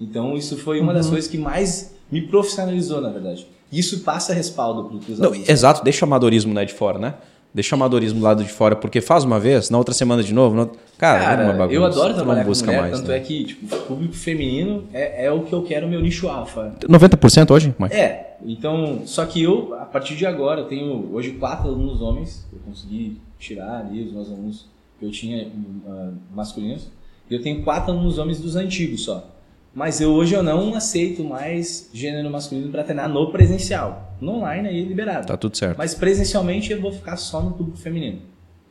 Speaker 3: Então isso foi uma das coisas que mais me profissionalizou, na verdade. E isso passa respaldo para os
Speaker 2: exato, deixa o amadorismo né, de fora, né? Deixa o amadorismo do lado de fora, porque faz uma vez, na outra semana de novo. no- Cara, é
Speaker 3: Cara,
Speaker 2: uma bagunça.
Speaker 3: eu adoro trabalhar
Speaker 2: não
Speaker 3: com
Speaker 2: busca
Speaker 3: mulher,
Speaker 2: mais.
Speaker 3: tanto
Speaker 2: né?
Speaker 3: é que tipo, público feminino é, é o que eu quero, meu nicho alfa.
Speaker 2: 90% hoje, Michael?
Speaker 3: É, então, só que eu, a partir de agora, eu tenho hoje quatro alunos homens, eu consegui tirar ali os meus alunos que eu tinha ah, masculinos, e eu tenho quatro alunos homens dos antigos só. Mas eu hoje eu não aceito mais gênero masculino para treinar no presencial. No online aí é liberado.
Speaker 2: Tá tudo certo.
Speaker 3: Mas presencialmente eu vou ficar só no público feminino.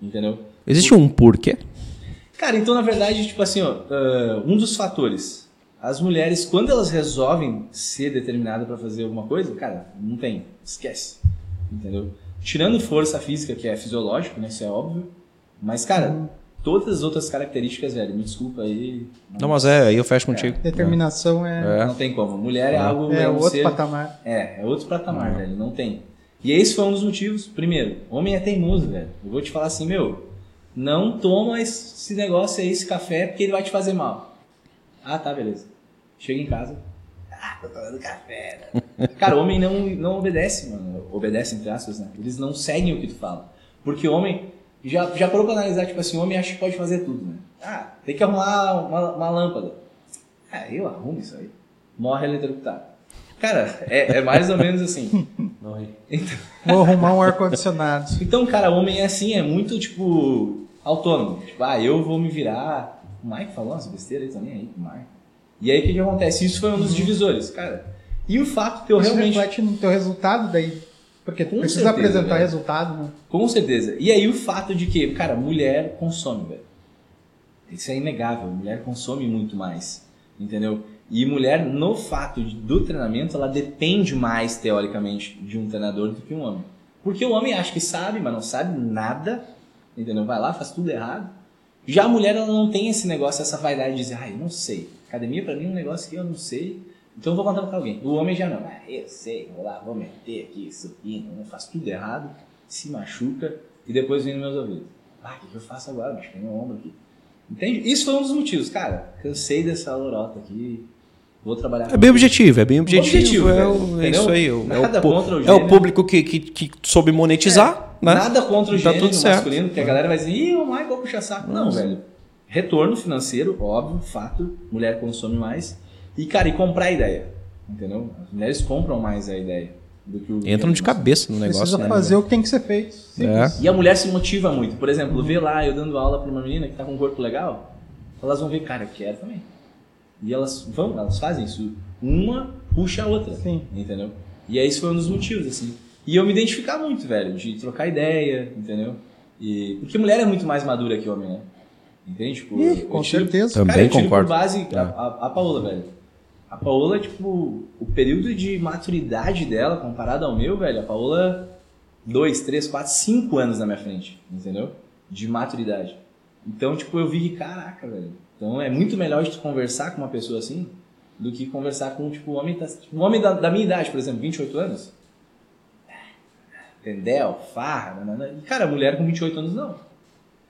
Speaker 3: Entendeu?
Speaker 2: Existe um porquê?
Speaker 3: Cara, então na verdade, tipo assim, ó, um dos fatores, as mulheres, quando elas resolvem ser determinadas para fazer alguma coisa, cara, não tem, esquece, entendeu? Tirando força física, que é fisiológico, né, isso é óbvio, mas, cara, todas as outras características, velho, me desculpa aí,
Speaker 2: Não, mas é, aí eu fecho contigo.
Speaker 1: Determinação é,
Speaker 2: É.
Speaker 3: não tem como. Mulher é,
Speaker 2: É.
Speaker 3: algo...
Speaker 1: é outro
Speaker 3: ser-
Speaker 1: patamar.
Speaker 3: É, é outro patamar, velho, não tem. E esse foi um dos motivos. Primeiro, homem é teimoso, velho. Eu vou te falar assim, meu, não toma esse negócio aí, esse café, porque ele vai te fazer mal. Ah, tá, beleza. Chega em casa. Ah, tô tomando café. né? [laughs] Cara, homem não, não obedece, mano. Obedece, entre aspas, né? Eles não seguem o que tu fala. Porque homem, já, já parou pra analisar, tipo assim, homem acha que pode fazer tudo, né? Ah, tem que arrumar uma, uma lâmpada. Ah, eu arrumo isso aí. Morre eletrocutado. Cara, é, é mais ou menos assim. [laughs] Então,
Speaker 1: Vou arrumar um ar-condicionado. [laughs]
Speaker 3: então, cara, homem é assim, é muito, tipo, autônomo. Tipo, ah, eu vou me virar. O Mike falou umas besteiras aí também aí o Mike. E aí o que, que acontece? Isso foi um dos divisores, cara. E o fato de eu
Speaker 1: Isso
Speaker 3: realmente.
Speaker 1: reflete no teu resultado daí. Porque tu
Speaker 3: Com
Speaker 1: precisa
Speaker 3: certeza,
Speaker 1: apresentar
Speaker 3: velho.
Speaker 1: resultado, né?
Speaker 3: Com certeza. E aí o fato de que, cara, mulher consome, velho. Isso é inegável. Mulher consome muito mais. Entendeu? E mulher, no fato do treinamento, ela depende mais, teoricamente, de um treinador do que um homem. Porque o homem acha que sabe, mas não sabe nada. Entendeu? Vai lá, faz tudo errado. Já a mulher, ela não tem esse negócio, essa vaidade de dizer, ah, eu não sei. Academia, pra mim, é um negócio que eu não sei. Então eu vou contratar alguém. O homem já não. Ah, eu sei, vou lá, vou meter aqui, supino, não faz tudo errado, se machuca e depois vem nos meus ouvidos. Ah, o que, que eu faço agora? Machuquei meu ombro aqui. Entende? Isso foi um dos motivos, cara. Cansei dessa lorota aqui. Vou trabalhar.
Speaker 2: É bem objetivo, é bem objetivo.
Speaker 3: Objetivo,
Speaker 2: é, o- é isso aí. o- É o, pu-
Speaker 3: contra o
Speaker 2: é o
Speaker 3: gênero.
Speaker 2: público que, que, que soube monetizar né?
Speaker 3: Nada contra o
Speaker 2: Tá
Speaker 3: gênero
Speaker 2: tudo certo.
Speaker 3: masculino, porque a galera vai dizer, ih, o Michael puxa saco. Não, velho. Retorno financeiro, óbvio, fato. Mulher consome mais. E, cara, e comprar a ideia. Entendeu? As mulheres compram mais a ideia do que o.
Speaker 2: Entram de cabeça no negócio,
Speaker 1: Precisa
Speaker 2: né?
Speaker 1: fazer o que tem que ser feito.
Speaker 2: É.
Speaker 3: E a mulher se motiva muito. Por exemplo, vê lá eu dando aula pra uma menina que tá com um corpo legal, elas vão ver, cara, eu quero também. E elas vão, elas fazem isso. Uma puxa a outra.
Speaker 1: Sim.
Speaker 3: Entendeu? E aí isso foi um dos motivos, assim. E eu me identificar muito, velho, de trocar ideia, entendeu? E... Porque mulher é muito mais madura que homem, né? Entende? Tipo,
Speaker 1: Ih, com
Speaker 3: tiro-
Speaker 1: certeza.
Speaker 2: Também
Speaker 3: Cara, eu tiro
Speaker 2: concordo.
Speaker 3: por base
Speaker 2: É.
Speaker 3: a, a, a Paola, velho. A Paola, tipo, o período de maturidade dela comparado ao meu, velho, a Paola, dois, três, quatro, cinco anos na minha frente, entendeu? De maturidade. Então, tipo, eu vi que, caraca, velho. Então é muito melhor de conversar com uma pessoa assim do que conversar com, tipo, um homem, da- tipo, um homem da, da minha idade, por exemplo, 28 anos. Entendeu? Farra, nanana. E, cara, mulher com 28 anos não.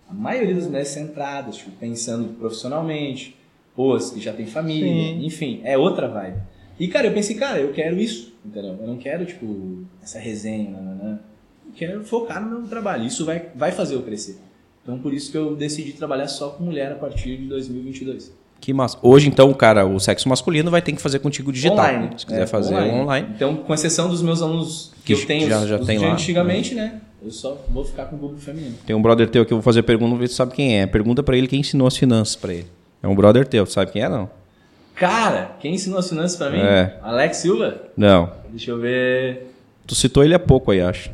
Speaker 3: A maioria das mulheres centradas, tipo, pensando profissionalmente, pôs, que já tem família,
Speaker 1: Sim.
Speaker 3: enfim, é outra vibe. E, cara, eu pensei, cara, eu quero isso, entendeu? Eu não quero, tipo, essa resenha, nananã. Eu quero focar no meu trabalho. Isso vai, vai fazer eu crescer. Então, por isso que eu decidi trabalhar só com mulher a partir de 2022.
Speaker 2: Que massa. Hoje, então, cara, o sexo masculino vai ter que fazer contigo digital.
Speaker 3: Online.
Speaker 2: Se quiser
Speaker 3: É,
Speaker 2: fazer online.
Speaker 3: Então, com exceção dos meus alunos que,
Speaker 2: Que
Speaker 3: eu tenho,
Speaker 2: já-
Speaker 3: os-
Speaker 2: já
Speaker 3: os
Speaker 2: tem
Speaker 3: de
Speaker 2: lá.
Speaker 3: antigamente, né? Eu só vou ficar com o público feminino.
Speaker 2: Tem um brother teu que eu vou fazer pergunta, vamos ver se sabe quem é. Pergunta pra ele quem ensinou as finanças pra ele. É um brother teu, sabe quem é, não?
Speaker 3: Cara, quem ensinou as finanças pra mim?
Speaker 2: É.
Speaker 3: Alex Silva?
Speaker 2: Não.
Speaker 3: Deixa eu ver.
Speaker 2: Tu citou ele há pouco aí, acho.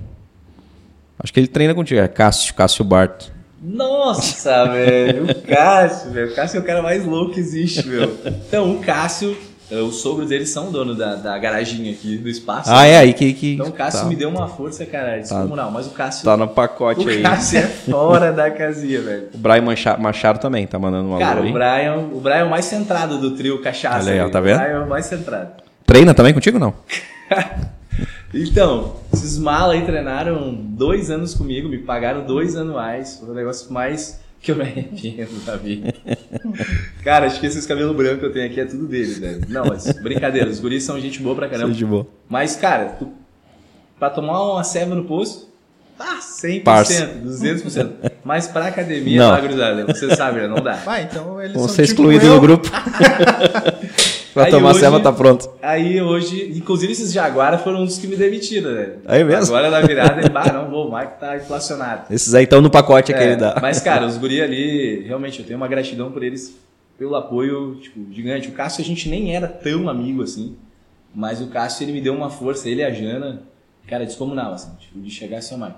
Speaker 2: Acho que ele treina contigo. É Cássio, Cássio Barto.
Speaker 3: Nossa, [laughs] velho, o Cássio, velho. O Cássio é o cara mais louco que existe, meu. Então, o Cássio, os sogros dele são dono da, da garaginha aqui do espaço.
Speaker 2: Ah, é aí que. que
Speaker 3: Então, o Cássio
Speaker 2: tá,
Speaker 3: me deu uma força, cara, descomunal. Mas o Cássio.
Speaker 2: tá no pacote
Speaker 3: o
Speaker 2: aí.
Speaker 3: Cássio é [laughs] fora da casinha, velho.
Speaker 2: O Brian Mancha- Machado também tá mandando um alô
Speaker 3: Cara, o Brian, o Brian é o mais centrado do trio Cachaça.
Speaker 2: Olha aí, tá vendo?
Speaker 3: O Brian é o mais centrado.
Speaker 2: Treina também contigo, não? [laughs]
Speaker 3: Então, esses malas aí treinaram dois anos comigo, me pagaram dois anuais. Foi o negócio mais [laughs] que eu me arrependo da vida. Cara, acho que esses cabelos brancos que eu tenho aqui é tudo deles, velho. Não, mas brincadeira, os guris são gente boa pra caramba.
Speaker 2: de boa.
Speaker 3: Mas, cara, tu, pra tomar uma ceva no posto, ah, 100%,
Speaker 2: Parça.
Speaker 3: 200%. Mas pra academia,
Speaker 2: Não.
Speaker 3: lá, gurizada, você sabe, né? Não dá.
Speaker 1: Vai, então eles
Speaker 2: Vão
Speaker 1: são
Speaker 2: ser
Speaker 1: tipo
Speaker 2: excluídos
Speaker 1: eu.
Speaker 2: do grupo. [laughs] pra
Speaker 3: Aí
Speaker 2: tomar
Speaker 3: hoje-
Speaker 2: ceva tá pronto.
Speaker 3: Aí hoje, inclusive esses Jaguara foram um dos que me demitiram, né?
Speaker 2: Aí mesmo?
Speaker 3: Agora na virada, [laughs] bah, não vou, o Mike tá inflacionado.
Speaker 2: Esses aí estão no pacote que
Speaker 3: É,
Speaker 2: ele dá.
Speaker 3: Mas, cara, os [laughs] guri ali, realmente, eu tenho uma gratidão por eles, pelo apoio, tipo, gigante. O Cássio, a gente nem era tão amigo assim, mas o Cássio, ele me deu uma força, ele e a Jana, cara, descomunal, assim, tipo, de chegar assim, Mike,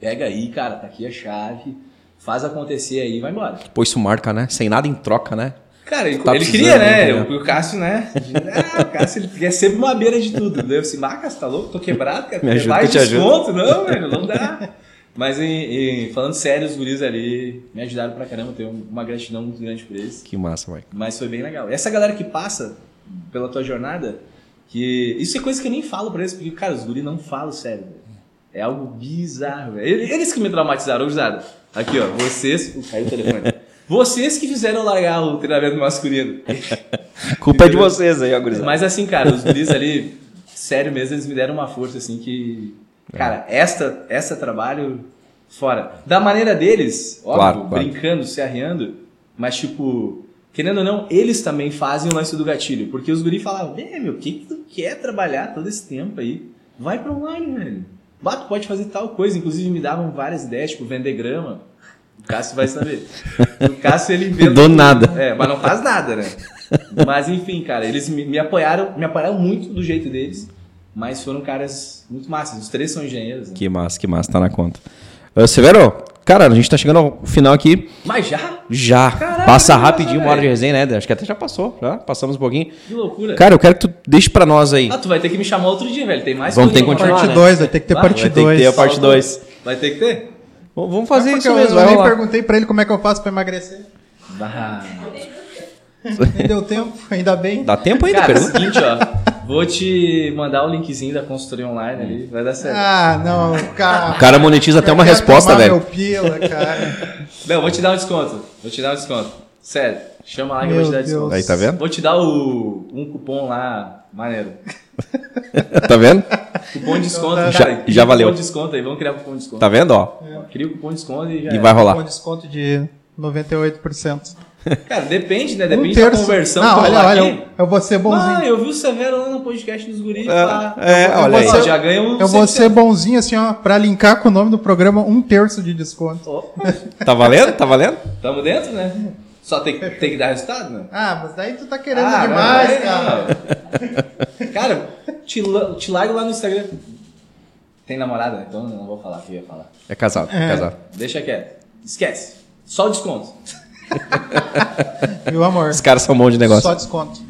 Speaker 3: pega aí, cara, tá aqui a chave, faz acontecer aí e vai embora.
Speaker 2: Pô, isso marca, né? Sem nada em troca, né?
Speaker 3: Cara, ele,
Speaker 2: Tá
Speaker 3: ele queria, né?
Speaker 2: né?
Speaker 3: O, o Cássio, né? Ah, o Cássio ele quer sempre uma beira de tudo. Daí eu assim, ah, Cássio, tá louco? Tô quebrado, cara.
Speaker 2: Me ajuda
Speaker 3: mais
Speaker 2: que eu te ajudo."
Speaker 3: desconto? Não, velho, não dá. Mas em- em- falando sério, os guris ali me ajudaram pra caramba. Tenho uma gratidão muito grande por eles.
Speaker 2: Que massa, Mike.
Speaker 3: Mas foi bem legal. Essa galera que passa pela tua jornada, que isso é coisa que eu nem falo pra eles, porque, cara, os guris não falam sério, velho. É algo bizarro, velho. Eles que me traumatizaram, gurizada. Aqui, ó, vocês. Uh, caiu o telefone. Vocês que fizeram largar o treinamento masculino. [laughs]
Speaker 2: Culpa é de vocês aí, gurizada.
Speaker 3: Mas assim, cara, os guris ali, sério mesmo, eles me deram uma força, assim, que. Cara, esta, esta trabalho fora. Da maneira deles, óbvio,
Speaker 2: Claro, claro.
Speaker 3: brincando, se arriando, mas tipo, querendo ou não, eles também fazem o lance do gatilho. Porque os guris falavam, é, meu, o que, que tu quer trabalhar todo esse tempo aí? Vai pra online, velho. Bah, tu pode fazer tal coisa. Inclusive me davam várias ideias, tipo, vender grama. O Cássio vai saber. O Cássio, ele inventa...
Speaker 2: Do nada.
Speaker 3: É, mas não faz nada, né? Mas enfim, cara, eles me, me apoiaram, me apoiaram muito do jeito deles, mas foram caras muito massas. Os três são engenheiros, né?
Speaker 2: Que massa, que massa, tá na conta. Uh, Severo, cara, a gente tá chegando ao final aqui.
Speaker 3: Mas já?
Speaker 2: Já.
Speaker 3: Caraca,
Speaker 2: Passa rapidinho uma hora de resenha, né? Acho que até já passou, já. Passamos um pouquinho.
Speaker 3: Que loucura.
Speaker 2: Cara, eu quero que tu deixe pra nós aí.
Speaker 3: Ah, tu vai ter que me chamar outro dia, velho. Tem mais
Speaker 2: Vamos ter que continuar.
Speaker 1: Parte
Speaker 2: né?
Speaker 1: 2, vai ter que ter parte
Speaker 2: vai ter que
Speaker 1: 2.
Speaker 2: ter a parte 2.
Speaker 3: Vai ter que ter?
Speaker 2: Vamos fazer
Speaker 1: Porque
Speaker 2: isso
Speaker 1: eu,
Speaker 2: mesmo,
Speaker 1: eu nem perguntei pra ele como é que eu faço pra emagrecer.
Speaker 3: Ah.
Speaker 1: Nem deu tempo, ainda bem.
Speaker 2: Dá tempo ainda,
Speaker 3: Cara, é o
Speaker 2: pergunta.
Speaker 3: seguinte, ó. Vou te mandar o linkzinho da consultoria online ali, vai dar certo.
Speaker 1: Ah, não, cara.
Speaker 2: O cara monetiza até uma resposta,
Speaker 1: tomar
Speaker 2: velho.
Speaker 1: Meu pila, cara.
Speaker 3: Não, vou te dar um desconto. Vou te dar um desconto. Sério, chama lá que eu vou te dar
Speaker 1: Meu
Speaker 3: desconto.
Speaker 1: Deus.
Speaker 2: Aí, tá vendo?
Speaker 3: Vou te dar o, um cupom lá, maneiro. [laughs]
Speaker 2: tá vendo?
Speaker 3: Cupom de desconto.
Speaker 1: Já-
Speaker 3: cara, cria
Speaker 2: já
Speaker 3: cupom
Speaker 2: valeu.
Speaker 3: de desconto aí, vamos criar cupom de desconto.
Speaker 2: Tá vendo, ó?
Speaker 3: Cria o cupom de desconto e já
Speaker 2: E
Speaker 3: é.
Speaker 2: vai rolar.
Speaker 1: Com desconto de 98%. [laughs]
Speaker 3: Cara, depende, né?
Speaker 1: Um
Speaker 3: Depende da conversão
Speaker 1: Não, olha, olha, eu, eu vou ser bonzinho.
Speaker 3: Ah, eu vi o Severo lá no podcast dos guris. pá.
Speaker 2: é,
Speaker 3: Eu-
Speaker 2: olha
Speaker 3: eu-
Speaker 2: aí.
Speaker 3: Já ganha um
Speaker 1: Eu vou
Speaker 3: 100%.
Speaker 1: ser bonzinho assim, ó, pra linkar com o nome do programa, um terço de desconto.
Speaker 3: Opa,
Speaker 2: Tá valendo? Tá valendo?
Speaker 3: Tamo dentro, né? Só tem, que- tem que dar resultado, né?
Speaker 1: Ah, mas daí tu tá querendo
Speaker 3: Ah,
Speaker 1: demais, cara.
Speaker 3: Cara, te, te largo lá no Instagram. Tem namorada? Então eu não vou falar o que eu ia falar.
Speaker 2: É casado, é, casado.
Speaker 3: Deixa quieto. Esquece. Só o desconto. [laughs]
Speaker 1: Viu, amor?
Speaker 2: Os caras são bom de negócio.
Speaker 1: Só desconto.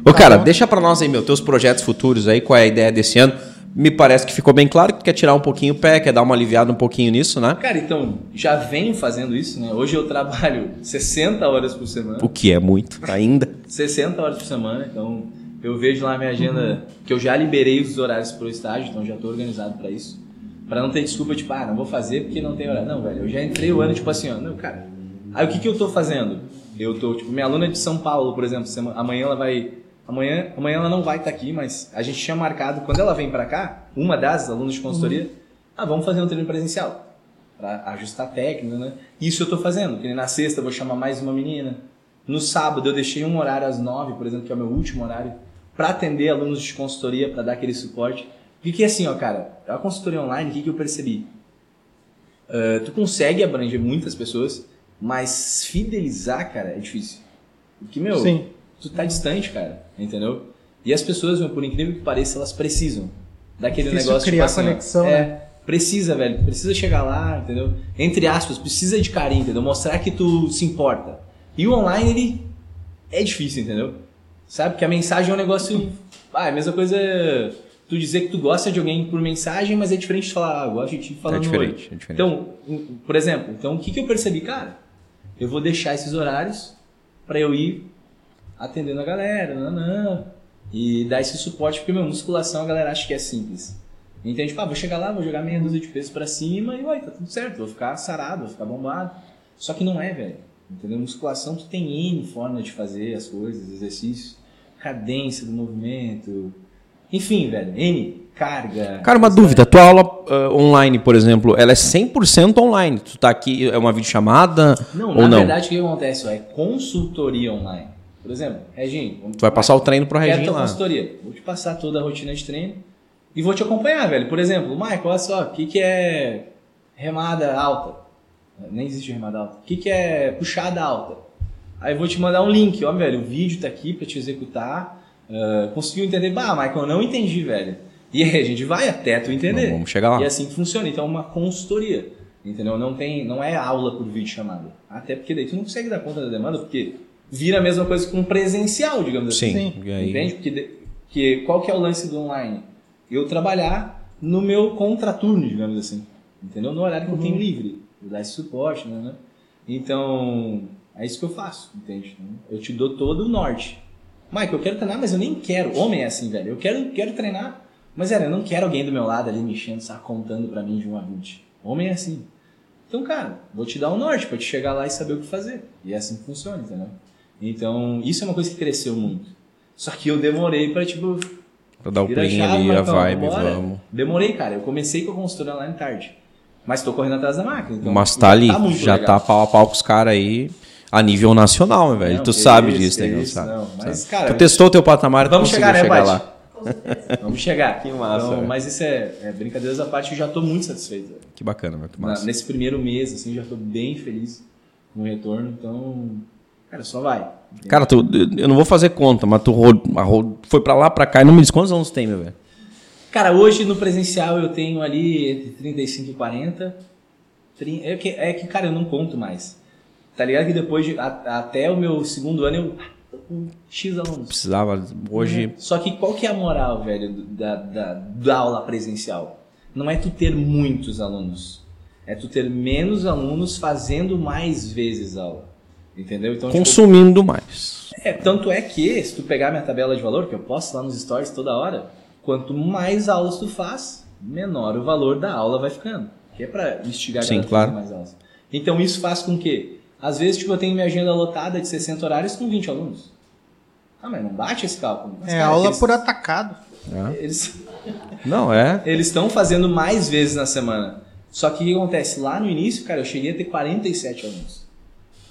Speaker 2: Ô,
Speaker 1: Tá
Speaker 2: cara,
Speaker 1: bom.
Speaker 2: deixa pra nós aí, meu, teus projetos futuros aí, qual é a ideia desse ano? Me parece que ficou bem claro que tu quer tirar um pouquinho o pé, quer dar uma aliviada um pouquinho nisso, né?
Speaker 3: Cara, então, já venho fazendo isso, né? Hoje eu trabalho [laughs] 60 horas por semana.
Speaker 2: O que é muito ainda.
Speaker 3: 60 horas por semana, então eu vejo lá a minha agenda que eu já liberei os horários pro estágio, então já tô organizado pra isso. Pra não ter desculpa, tipo, ah, não vou fazer porque não tem horário. Não, velho, eu já entrei o ano, tipo assim, ó, não, cara. Aí o que que eu tô fazendo? Eu tô, tipo, minha aluna de São Paulo, por exemplo, sema- amanhã ela vai. Amanhã, amanhã ela não vai estar aqui, mas a gente tinha marcado, quando ela vem pra cá, uma das alunas de consultoria, ah, vamos fazer um treino presencial. Pra ajustar a técnica, né? Isso eu tô fazendo. Que na sexta eu vou chamar mais uma menina. No sábado eu deixei um horário às nove, por exemplo, que é o meu último horário, para atender alunos de consultoria, para dar aquele suporte. Porque assim, ó, cara, a consultoria online, o que, que eu percebi? Ah, tu consegue abranger muitas pessoas, mas fidelizar, cara, é difícil. Porque, meu,
Speaker 1: Sim.
Speaker 3: Tu tá distante, cara, entendeu? E as pessoas, meu, por incrível que pareça, elas precisam daquele
Speaker 1: Difícil
Speaker 3: negócio
Speaker 1: criar
Speaker 3: tipo assim,
Speaker 1: conexão,
Speaker 3: é,
Speaker 1: né?
Speaker 3: Precisa, velho. Precisa chegar lá, entendeu? Entre aspas, precisa de carinho, entendeu? Mostrar que tu se importa. E o online, ele é difícil, entendeu? Sabe? Porque a mensagem é um negócio. Ah, é a mesma coisa tu dizer que tu gosta de alguém por mensagem, mas é diferente de falar, ah, gosto de ti falando no
Speaker 2: diferente, é diferente.
Speaker 3: Então, por exemplo, então o que, que eu percebi? Cara, eu vou deixar esses horários pra eu ir atendendo a galera, nanã, e dar esse suporte, porque, meu, musculação a galera acha que é simples. Entende? Tipo, ah, vou chegar lá, vou jogar meia dúzia de pesos pra cima e vai, tá tudo certo, vou ficar sarado, vou ficar bombado. Só que não é, velho. Entendeu? Musculação tu tem N forma de fazer as coisas, exercícios, cadência do movimento, enfim, velho, N, carga.
Speaker 2: Cara, uma dúvida. Tua aula ah, online, por exemplo, ela é 100% online. Tu tá aqui, é uma videochamada
Speaker 3: Não,
Speaker 2: ou
Speaker 3: na
Speaker 2: não?
Speaker 3: verdade o que acontece? ó, É consultoria online. Por exemplo, Reginho,
Speaker 2: Tu vai passar o treino pro
Speaker 3: Quero
Speaker 2: Reginho
Speaker 3: tua
Speaker 2: lá.
Speaker 3: consultoria. Vou te passar toda a rotina de treino e vou te acompanhar, velho. Por exemplo, Michael, olha só, o que, que é remada alta? Nem existe remada alta. O que, que é puxada alta? Aí eu vou te mandar um link, ó, velho. O vídeo tá aqui pra te executar. Ah, conseguiu entender? Bah, Michael, eu não entendi, velho. E aí a gente vai até tu entender.
Speaker 2: Não, vamos chegar lá.
Speaker 3: E é assim que funciona. Então é uma consultoria. Entendeu? Não, tem, não é aula por vídeo chamada. Até porque daí tu não consegue dar conta da demanda, porque vira a mesma coisa com presencial, digamos assim.
Speaker 2: Sim.
Speaker 1: Sim.
Speaker 2: E aí?
Speaker 3: Entende? Porque, de- que, qual que é o lance do online? Eu trabalhar no meu contraturno, digamos assim. Entendeu? No horário que eu tenho livre. Eu dar esse suporte, né? né? Então, é isso que eu faço, entende? Eu te dou todo o norte. Mike, eu quero treinar, mas eu nem quero. Homem é assim, velho. Eu quero, quero treinar, mas, velho, eu não quero alguém do meu lado ali me enchendo, sabe, contando pra mim de 1 a 20. Homem é assim. Então, cara, vou te dar o norte pra te chegar lá e saber o que fazer. E é assim que funciona, entendeu? Então, isso é uma coisa que cresceu muito. Só que eu demorei pra, tipo,
Speaker 2: Pra dar o
Speaker 3: chave,
Speaker 2: ali, a vibe,
Speaker 3: vambora.
Speaker 2: vamos.
Speaker 3: Demorei, cara. Eu comecei com a consultoria online tarde. Mas tô correndo atrás da máquina. Então
Speaker 2: Mas tá ali,
Speaker 3: muito
Speaker 2: já
Speaker 3: legal.
Speaker 2: tá pau a pau com os caras aí a nível nacional, meu velho.
Speaker 3: Não,
Speaker 2: tu
Speaker 3: que
Speaker 2: sabe
Speaker 3: isso,
Speaker 2: disso,
Speaker 3: que
Speaker 2: né? Não
Speaker 3: isso,
Speaker 2: sabe.
Speaker 3: não. Mas,
Speaker 2: sabe.
Speaker 3: cara,
Speaker 2: tu testou o teu patamar,
Speaker 3: Vamos
Speaker 2: conseguiu
Speaker 3: chegar, né,
Speaker 2: chegar lá.
Speaker 4: Com certeza.
Speaker 3: Vamos chegar.
Speaker 2: Que massa,
Speaker 3: Então,
Speaker 2: velho.
Speaker 3: mas isso é, é brincadeiras à parte, eu já tô muito satisfeito. velho.
Speaker 2: Que bacana, meu, que
Speaker 3: Na-
Speaker 2: massa.
Speaker 3: nesse primeiro mês, assim, já tô bem feliz com o retorno. Então, cara, só vai. entendeu?
Speaker 2: Cara, tu, eu não vou fazer conta, mas tu foi pra lá, pra cá e não me diz quantos anos tem, meu velho.
Speaker 3: Cara, hoje no presencial eu tenho ali entre 35 e 40. Trin- É que, é que cara, eu não conto mais. Tá ligado que depois de. a- até o meu segundo ano eu com X alunos.
Speaker 2: Precisava hoje.
Speaker 3: Só que qual que é a moral, velho, da, da, da aula presencial? Não é tu ter muitos alunos. É tu ter menos alunos fazendo mais vezes aula. Entendeu? Então, tipo,
Speaker 2: Consumindo mais.
Speaker 3: é, tanto é que, se tu pegar minha tabela de valor, que eu posto lá nos stories toda hora, quanto mais aulas tu faz, menor o valor da aula vai ficando. Que é pra instigar
Speaker 2: Sim, claro.
Speaker 3: mais aulas. Então isso faz com que, às vezes, tipo, eu tenho minha agenda lotada de 60 horários com 20 alunos. Ah, mas não bate esse cálculo. Mas,
Speaker 1: É
Speaker 3: cara,
Speaker 1: aula
Speaker 3: aqueles-
Speaker 1: por atacado.
Speaker 2: Ah.
Speaker 3: Eles [laughs]
Speaker 2: Não, é.
Speaker 3: eles estão fazendo mais vezes na semana. Só que o que acontece? Lá no início, cara, eu cheguei a ter 47 alunos.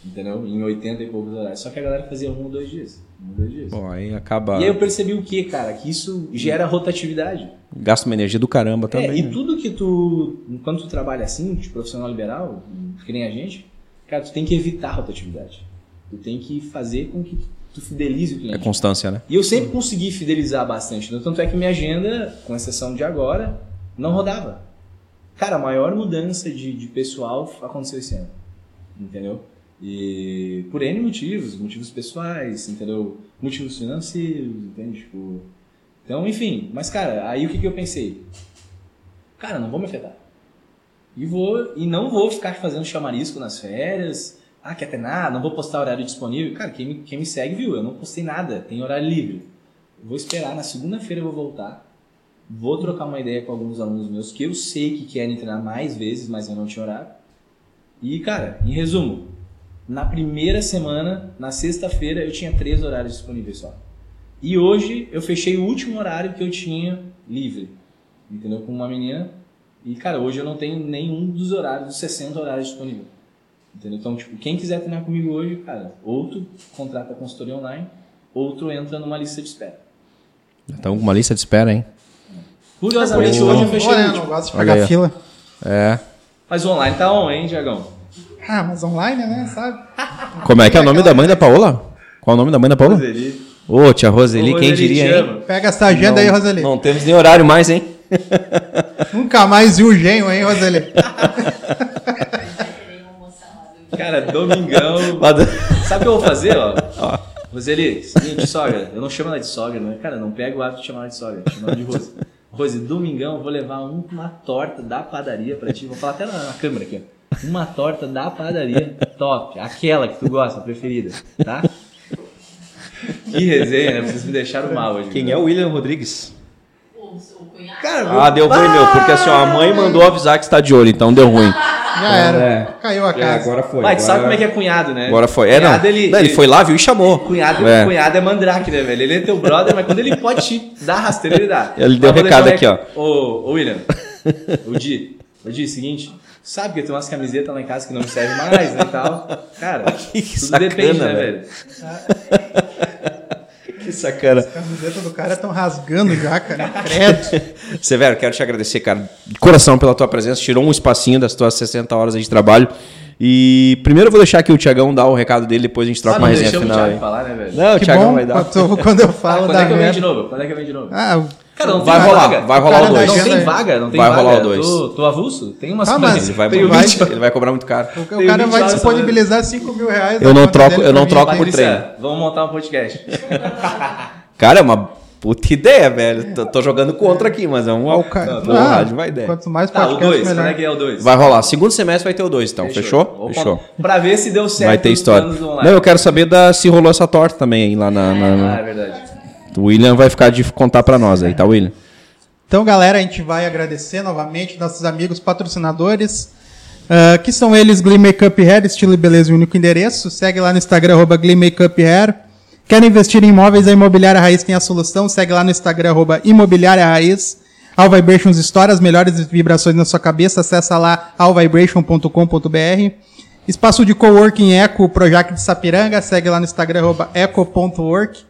Speaker 3: Entendeu? Em 80 e poucos horários. Só que a galera fazia um ou dois dias. Um ou dois dias.
Speaker 2: Bom, aí acaba.
Speaker 3: E aí eu percebi o que, cara? Que isso gera rotatividade.
Speaker 2: Gasta uma energia do caramba também.
Speaker 3: É, e
Speaker 2: né?
Speaker 3: tudo que tu. Quando tu trabalha assim, de profissional liberal, que nem a gente, cara, tu tem que evitar rotatividade. Tu tem que fazer com que tu fidelize o
Speaker 2: É
Speaker 3: cliente.
Speaker 2: constância, né?
Speaker 3: E eu sempre consegui fidelizar bastante. né? Tanto é que minha agenda, com exceção de agora, não rodava. Cara, a maior mudança de, de pessoal aconteceu esse ano. Entendeu? E por N motivos, motivos pessoais, entendeu? Motivos financeiros, entende? Tipo, então, enfim. Mas, cara, aí o que, que eu pensei? Cara, não vou me afetar. E vou e não vou ficar fazendo chamarisco nas férias. Ah, quer ter nada? Não vou postar horário disponível. Cara, quem me, quem me segue viu, eu não postei nada, tem horário livre. Eu vou esperar, na segunda-feira eu vou voltar. Vou trocar uma ideia com alguns alunos meus que eu sei que querem treinar mais vezes, mas eu não tinha horário. E, cara, em resumo, na primeira semana, na sexta-feira, eu tinha três horários disponíveis só. E hoje eu fechei o último horário que eu tinha livre. Entendeu? Com uma menina. E, cara, hoje eu não tenho nenhum dos horários, dos 60 horários disponíveis. Entendeu? Então, tipo, quem quiser treinar comigo hoje, cara, ou tu contrata a consultoria online, ou tu entra numa lista de espera.
Speaker 2: Então, uma lista de espera, hein?
Speaker 3: Curiosamente, hoje eu fechei
Speaker 1: Olha,
Speaker 3: o
Speaker 1: eu
Speaker 3: último.
Speaker 1: não gosto de pagar fila.
Speaker 2: É.
Speaker 3: Mas o online tá on, hein, Diagão? [laughs]
Speaker 1: Ah, mas online, né? Sabe?
Speaker 2: Como é que é o nome da mãe da Paola? Qual é o nome da mãe da Paola?
Speaker 3: Roseli.
Speaker 2: Ô, tia Roseli,
Speaker 3: Ô,
Speaker 2: quem
Speaker 3: Roseli,
Speaker 2: diria, hein?
Speaker 1: Pega essa agenda
Speaker 2: não,
Speaker 1: aí, Roseli.
Speaker 2: Não temos nem horário mais, hein? [laughs]
Speaker 1: Nunca mais viu o genho, hein, Roseli? [laughs]
Speaker 3: Cara, domingão. Sabe o que eu vou fazer, ó? Roseli, seguinte, sogra. Eu não chamo ela de sogra, né? Cara, não pega o hábito de chamar ela de sogra. Chama ela de Rose. Rose, domingão eu vou levar um- uma torta da padaria pra ti. Vou falar até na, na câmera aqui, ó. Uma torta da padaria top. Aquela que tu gosta, a preferida, tá? Que resenha, né? Vocês me deixaram mal hoje.
Speaker 2: Quem é o William Rodrigues?
Speaker 4: O, o cunhado.
Speaker 3: Cara,
Speaker 2: Ah, deu ruim, meu, porque assim, ó, a mãe mandou avisar que está de olho, então deu ruim.
Speaker 1: Já era.
Speaker 5: É.
Speaker 1: Caiu a
Speaker 5: É,
Speaker 1: casa.
Speaker 5: agora foi.
Speaker 3: Vai, tu sabe
Speaker 5: agora-
Speaker 3: como é que é cunhado, né?
Speaker 2: Agora foi. É, não.
Speaker 3: Cunhado, ele,
Speaker 2: Não, ele foi lá, viu e chamou.
Speaker 3: Cunhado
Speaker 2: É.
Speaker 3: cunhado é mandrake, né, velho? Ele é teu brother, mas quando ele pode te dar rasteira, ele dá.
Speaker 2: Ele deu
Speaker 3: Mas vou
Speaker 2: recado aqui,
Speaker 3: rec- Ô, ô, William, o Di, o Di, seguinte, sabe que tem umas camisetas lá em casa que não me servem mais, né, e tal. Cara, [laughs]
Speaker 2: Que
Speaker 3: tudo
Speaker 2: sacana,
Speaker 3: depende, né,
Speaker 2: velho.
Speaker 3: velho? [laughs]
Speaker 2: Que sacana.
Speaker 1: A camiseta do cara estão rasgando já, cara. [laughs] Credo.
Speaker 2: Severo, quero te agradecer, cara, de coração pela tua presença. Tirou um espacinho das tuas 60 horas aí de trabalho. E primeiro eu vou deixar aqui o Tiagão dar o recado dele, depois a gente troca
Speaker 3: Ah,
Speaker 2: uma
Speaker 3: não
Speaker 2: resenha
Speaker 3: o
Speaker 2: final
Speaker 3: Thiago
Speaker 2: aí.
Speaker 3: falar, né, velho?
Speaker 2: Não, o Tiagão
Speaker 1: bom
Speaker 2: vai dar.
Speaker 1: quando, quando eu
Speaker 3: Ah,
Speaker 1: falo
Speaker 3: quando
Speaker 1: da
Speaker 3: é que eu venho de novo? Quando é que eu venho de novo?
Speaker 1: Ah,
Speaker 3: Cara, não
Speaker 2: Vai
Speaker 3: tem
Speaker 2: rolar,
Speaker 3: vaga.
Speaker 2: vai rolar o
Speaker 1: Cara,
Speaker 2: dois.
Speaker 3: Não
Speaker 1: Agenda
Speaker 3: tem vaga, não tem
Speaker 2: Vai
Speaker 3: vaga.
Speaker 2: rolar o dois.
Speaker 3: Tô, tô avulso? Tem umas
Speaker 1: Ah,
Speaker 3: coisas.
Speaker 2: Ele vai,
Speaker 3: Tenho
Speaker 1: vai-
Speaker 3: 20
Speaker 2: ele vai cobrar muito caro.
Speaker 1: o, o
Speaker 3: Tem
Speaker 1: cara
Speaker 3: 20
Speaker 1: vai disponibilizar 5 mil reais.
Speaker 2: Eu não troco- eu não troco por treino.
Speaker 3: vamos montar um podcast. [laughs]
Speaker 2: Cara, é uma puta ideia, velho. Tô, tô jogando contra aqui, mas é uma
Speaker 1: Ó, o ca-
Speaker 2: porra
Speaker 1: Ah,
Speaker 2: de uma ideia.
Speaker 1: Quanto mais
Speaker 3: Tá, o
Speaker 1: podcast,
Speaker 3: 2,
Speaker 1: melhor.
Speaker 3: quando é que é o 2?
Speaker 2: Vai rolar. Segundo semestre vai ter o dois, então. Fechou? Fechou.
Speaker 3: Pra ver se deu certo
Speaker 2: Vai ter história. Não, eu quero saber da, se rolou essa torta também aí lá na. na- na-
Speaker 3: Ah, é verdade.
Speaker 2: O William vai ficar de contar pra nós aí, tá, William?
Speaker 1: Então, galera, a gente vai agradecer novamente nossos amigos patrocinadores, ah, que são eles Glee Makeup Hair, estilo e beleza, o único endereço. Segue lá no Instagram, arroba Glee Makeup Hair. Quer investir em imóveis? A Imobiliária Raiz tem a solução. Segue lá no Instagram, arroba Imobiliária Raiz. All Vibrations Store, as melhores vibrações na sua cabeça. Acessa lá allvibration.com.br. Espaço de Coworking Eco, Projac de Sapiranga. Segue lá no Instagram, arroba eco.work.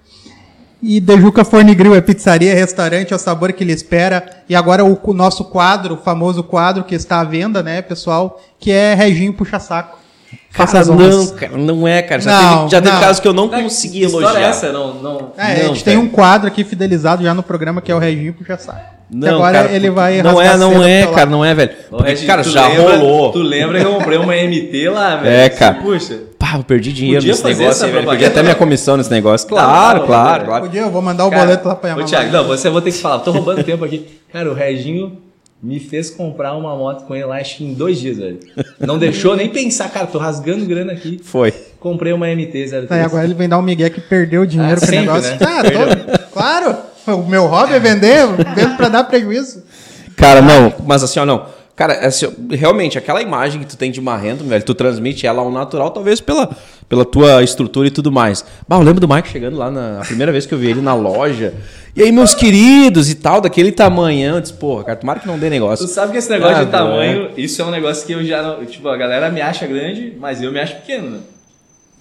Speaker 1: E Dejuca Forne Grill é pizzaria, restaurante, é o sabor que lhe espera. E agora o, o nosso quadro, o famoso quadro que está à venda, né, pessoal? Que é Reginho Puxa Saco. Faça
Speaker 2: Cara,
Speaker 1: as honras.
Speaker 2: não, cara, não é, cara. Já
Speaker 1: Não,
Speaker 2: teve, já teve
Speaker 1: não.
Speaker 2: casos que eu não consegui
Speaker 3: história
Speaker 2: elogiar.
Speaker 3: é essa? Não, não...
Speaker 1: É, a
Speaker 2: Não,
Speaker 1: gente tem
Speaker 2: velho.
Speaker 1: um quadro aqui fidelizado já no programa que é o Reginho Puxa Saco.
Speaker 2: Não,
Speaker 1: agora
Speaker 2: cara,
Speaker 1: ele vai
Speaker 2: Não é, não é,
Speaker 1: pro
Speaker 2: cara,
Speaker 1: lado.
Speaker 2: não é, velho.
Speaker 3: Ô,
Speaker 2: Porque,
Speaker 3: Regi,
Speaker 2: cara, já
Speaker 3: lembra-
Speaker 2: rolou.
Speaker 3: Tu lembra que eu comprei uma MT lá, velho?
Speaker 2: É, cara.
Speaker 3: Puxa.
Speaker 2: Pá, eu perdi dinheiro
Speaker 3: Podia
Speaker 2: nesse
Speaker 3: fazer
Speaker 2: negócio
Speaker 3: essa
Speaker 2: aí, velho.
Speaker 3: Propaganda?
Speaker 2: até minha comissão nesse negócio.
Speaker 3: Não,
Speaker 2: Claro,
Speaker 3: não,
Speaker 2: claro,
Speaker 3: não,
Speaker 2: claro.
Speaker 1: Podia, eu vou mandar o
Speaker 3: Cara,
Speaker 1: boleto lá pra
Speaker 3: Ô,
Speaker 1: minha
Speaker 3: Thiago,
Speaker 1: mamãe.
Speaker 3: não, você eu vou ter que falar. Tô roubando [laughs] tempo aqui. Cara, o Reginho me fez comprar uma moto com ele lá, acho que em dois dias, velho. Não deixou nem pensar. Cara, tô rasgando grana aqui.
Speaker 2: Foi.
Speaker 3: Comprei uma MT-03.
Speaker 1: Aí agora ele vem dar um migué que perdeu o dinheiro
Speaker 3: Ah,
Speaker 1: com o
Speaker 3: sempre,
Speaker 1: negócio.
Speaker 3: né?
Speaker 1: Ah, tô- claro. [laughs] O meu hobby é vender, vendo pra dar prejuízo.
Speaker 2: Cara, não, mas assim, ó, não. Cara, assim, realmente, aquela imagem que tu tem de marrento, velho, tu transmite ela ao natural, talvez pela, pela tua estrutura e tudo mais. Bah, eu lembro do Mike chegando lá na a primeira vez que eu vi ele na loja. E aí, meus queridos e tal, daquele tamanhão, eu disse, porra, cara, tomara que não dê negócio.
Speaker 3: Tu sabe que esse negócio
Speaker 2: Ah,
Speaker 3: de tamanho, isso é um negócio que eu já não. Tipo, a galera me acha grande, mas eu me acho pequeno, né?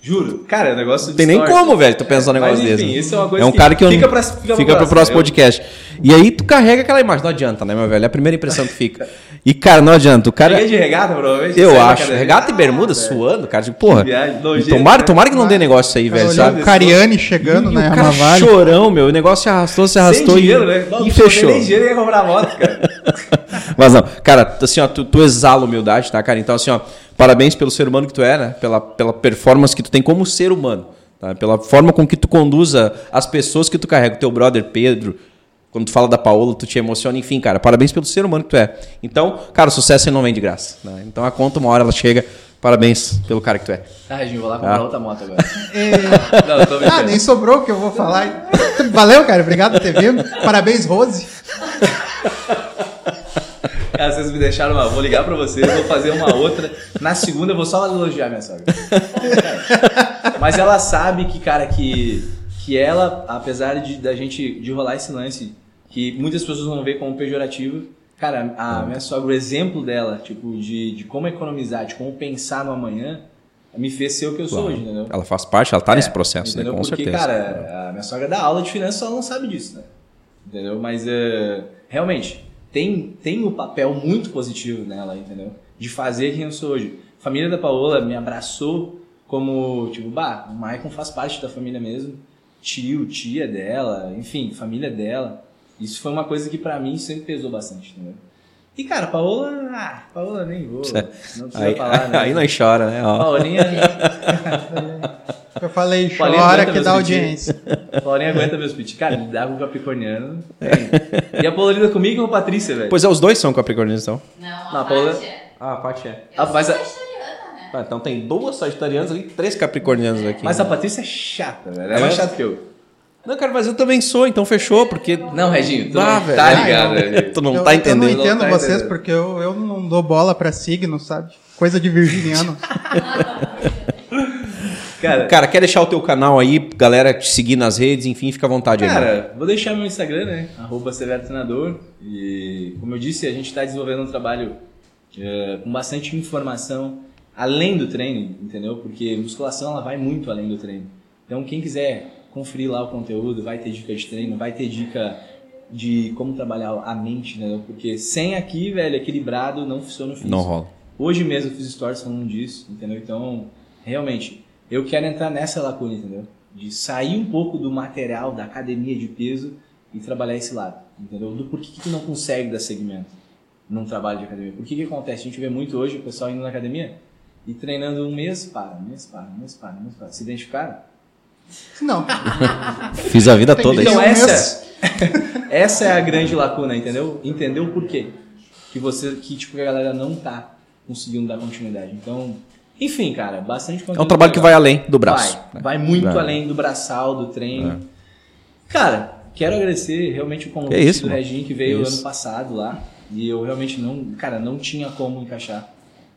Speaker 3: Juro. Cara, é um negócio
Speaker 2: Não tem nem como, velho, tu pensar um negócio
Speaker 3: Mas, enfim,
Speaker 2: desse.
Speaker 3: isso é uma coisa
Speaker 2: um
Speaker 3: que
Speaker 2: cara que eu
Speaker 3: fica pra- fica
Speaker 2: fica,
Speaker 3: pro
Speaker 2: pro
Speaker 3: próximo. Eu-
Speaker 2: podcast. E aí tu carrega aquela imagem, não adianta, né, meu velho? É a primeira impressão que fica. E, cara, não adianta. O cara.
Speaker 3: Cheguei de regata, provavelmente.
Speaker 2: Eu acho. Regata e bermuda
Speaker 3: Ah,
Speaker 2: suando, cara. Tipo, porra.
Speaker 3: viagem nojenta,
Speaker 2: Tomara,
Speaker 3: né?
Speaker 2: tomara que não dê negócio isso aí, velho, sabe?
Speaker 1: o Cariani chegando,
Speaker 2: E
Speaker 1: né?
Speaker 2: o cara
Speaker 1: Amavale.
Speaker 2: chorão, meu. O negócio se arrastou, se
Speaker 3: Sem
Speaker 2: arrastou
Speaker 3: dinheiro,
Speaker 2: e,
Speaker 3: né? Não,
Speaker 2: e
Speaker 3: não
Speaker 2: fechou.
Speaker 3: Nem dinheiro ia comprar moto, cara. [laughs]
Speaker 2: Mas não, cara, assim, ó, tu, tu exala humildade, tá, cara? Então, assim, ó, parabéns pelo ser humano que tu é, né? Pela, pela performance que tu tem como ser humano, tá? Pela forma com que tu conduza as pessoas que tu carrega, o teu brother Pedro. Quando tu fala da Paola, tu te emociona, enfim, cara, parabéns pelo ser humano que tu é. Então, cara, o sucesso não vem de graça, né? Então a conta uma hora ela chega. Parabéns pelo cara que tu é.
Speaker 3: Tá, Reginho, vou lá comprar
Speaker 2: Ah.
Speaker 3: outra moto agora. [laughs]
Speaker 1: É, [laughs]
Speaker 3: Não, eu tô
Speaker 1: Ah, nem sobrou o que eu vou falar. Valeu, cara. Obrigado por ter vindo. Parabéns, Rose. [laughs] [laughs]
Speaker 3: Cara, vocês me deixaram uma. Vou ligar pra vocês, vou fazer uma outra. Na segunda eu vou só elogiar minha sogra. [laughs] Mas ela sabe que, cara, que, que ela, apesar de da gente de rolar esse lance, que muitas pessoas vão ver como pejorativo, cara, a minha sogra, o exemplo dela, tipo, de, de como economizar, de como pensar no amanhã, me fez ser o que eu sou hoje, entendeu?
Speaker 2: Ela faz parte, ela tá nesse
Speaker 3: É,
Speaker 2: processo, né?
Speaker 3: entendeu?
Speaker 2: Com
Speaker 3: Porque,
Speaker 2: certeza.
Speaker 3: cara, a minha sogra dá aula de finanças, ela não sabe disso, né? Entendeu? Mas, é, realmente, tem, tem um papel muito positivo nela, entendeu? De fazer quem eu sou hoje. A família da Paola me abraçou como, tipo, bah, o Maicon faz parte da família mesmo. Tio, tia dela, enfim, família dela. Isso foi uma coisa que pra mim sempre pesou bastante, entendeu? E, cara, Paola, ah, Paola nem vou. [laughs] Não precisa
Speaker 2: Aí,
Speaker 3: falar, né?
Speaker 2: aí nós chora, né? Ó.
Speaker 3: Paulinha,
Speaker 1: Eu falei, chora que dá
Speaker 3: pedidos.
Speaker 1: audiência.
Speaker 3: Paulinha aguenta meus pits. Cara, lidar com o Capricorniano. tem. E a Paola lida comigo e com a Patrícia, velho.
Speaker 2: Pois é, os dois são capricornianos, então.
Speaker 4: Não, a
Speaker 3: Não, a Paola-
Speaker 4: Paty é.
Speaker 2: Ah, a Paty é.
Speaker 3: Ah, mas a-
Speaker 4: né?
Speaker 2: Ah, então tem duas sagitarianas ali, três capricornianos aqui.
Speaker 3: Mas a Patrícia é chata, velho. É
Speaker 2: É
Speaker 3: mais chata que eu.
Speaker 2: Não, cara, mas eu também sou, então fechou, porque.
Speaker 3: Não, Reginho, tu
Speaker 2: Ah,
Speaker 3: não
Speaker 2: velho.
Speaker 3: tá ligado,
Speaker 1: eu-
Speaker 3: velho.
Speaker 2: Tu não
Speaker 1: eu,
Speaker 2: tá
Speaker 1: eu
Speaker 2: entendendo.
Speaker 1: não entendo
Speaker 3: Não tá
Speaker 1: vocês
Speaker 3: entendendo.
Speaker 1: porque eu, eu não dou bola pra signo, sabe? Coisa de virginiano. [laughs]
Speaker 3: Cara,
Speaker 2: Cara, quer deixar o teu canal aí, galera te seguir nas redes, enfim, fica à vontade aí. mano.
Speaker 3: Cara, vou deixar meu Instagram, né? Arroba Severo Treinador. E como eu disse, a gente está desenvolvendo um trabalho eh, com bastante informação além do treino, entendeu? Porque musculação ela vai muito além do treino. Então quem quiser conferir lá o conteúdo, vai ter dica de treino, vai ter dica de como trabalhar a mente, entendeu? Porque sem aqui, velho, equilibrado não funciona o físico.
Speaker 2: Não rola.
Speaker 3: Hoje mesmo eu fiz stories falando disso, entendeu? Então, realmente, eu quero entrar nessa lacuna, entendeu? De sair um pouco do material, da academia de peso e trabalhar esse lado, entendeu? Do porquê que tu não consegue dar segmento num trabalho de academia. Por que que acontece? A gente vê muito hoje o pessoal indo na academia e treinando um mês, para, um mês, para, um mês, para, um mês, para. Se identificaram?
Speaker 1: Não. [laughs]
Speaker 2: Fiz a vida
Speaker 1: Tem
Speaker 2: toda.
Speaker 3: Então
Speaker 1: um
Speaker 3: essa,
Speaker 1: mês. [laughs]
Speaker 3: essa é a grande lacuna, entendeu? Entender o porquê que você, que tipo a galera não tá conseguindo dar continuidade. Então, enfim, cara, bastante
Speaker 2: É um trabalho que
Speaker 3: legal.
Speaker 2: vai além do braço.
Speaker 3: Vai,
Speaker 2: né?
Speaker 3: vai muito
Speaker 2: Vai.
Speaker 3: além do braçal, do treino.
Speaker 2: É.
Speaker 3: Cara, quero agradecer realmente o convite
Speaker 2: Que isso,
Speaker 3: do. Reginho que veio
Speaker 2: Que isso.
Speaker 3: ano passado lá. E eu realmente não, cara, não tinha como encaixar.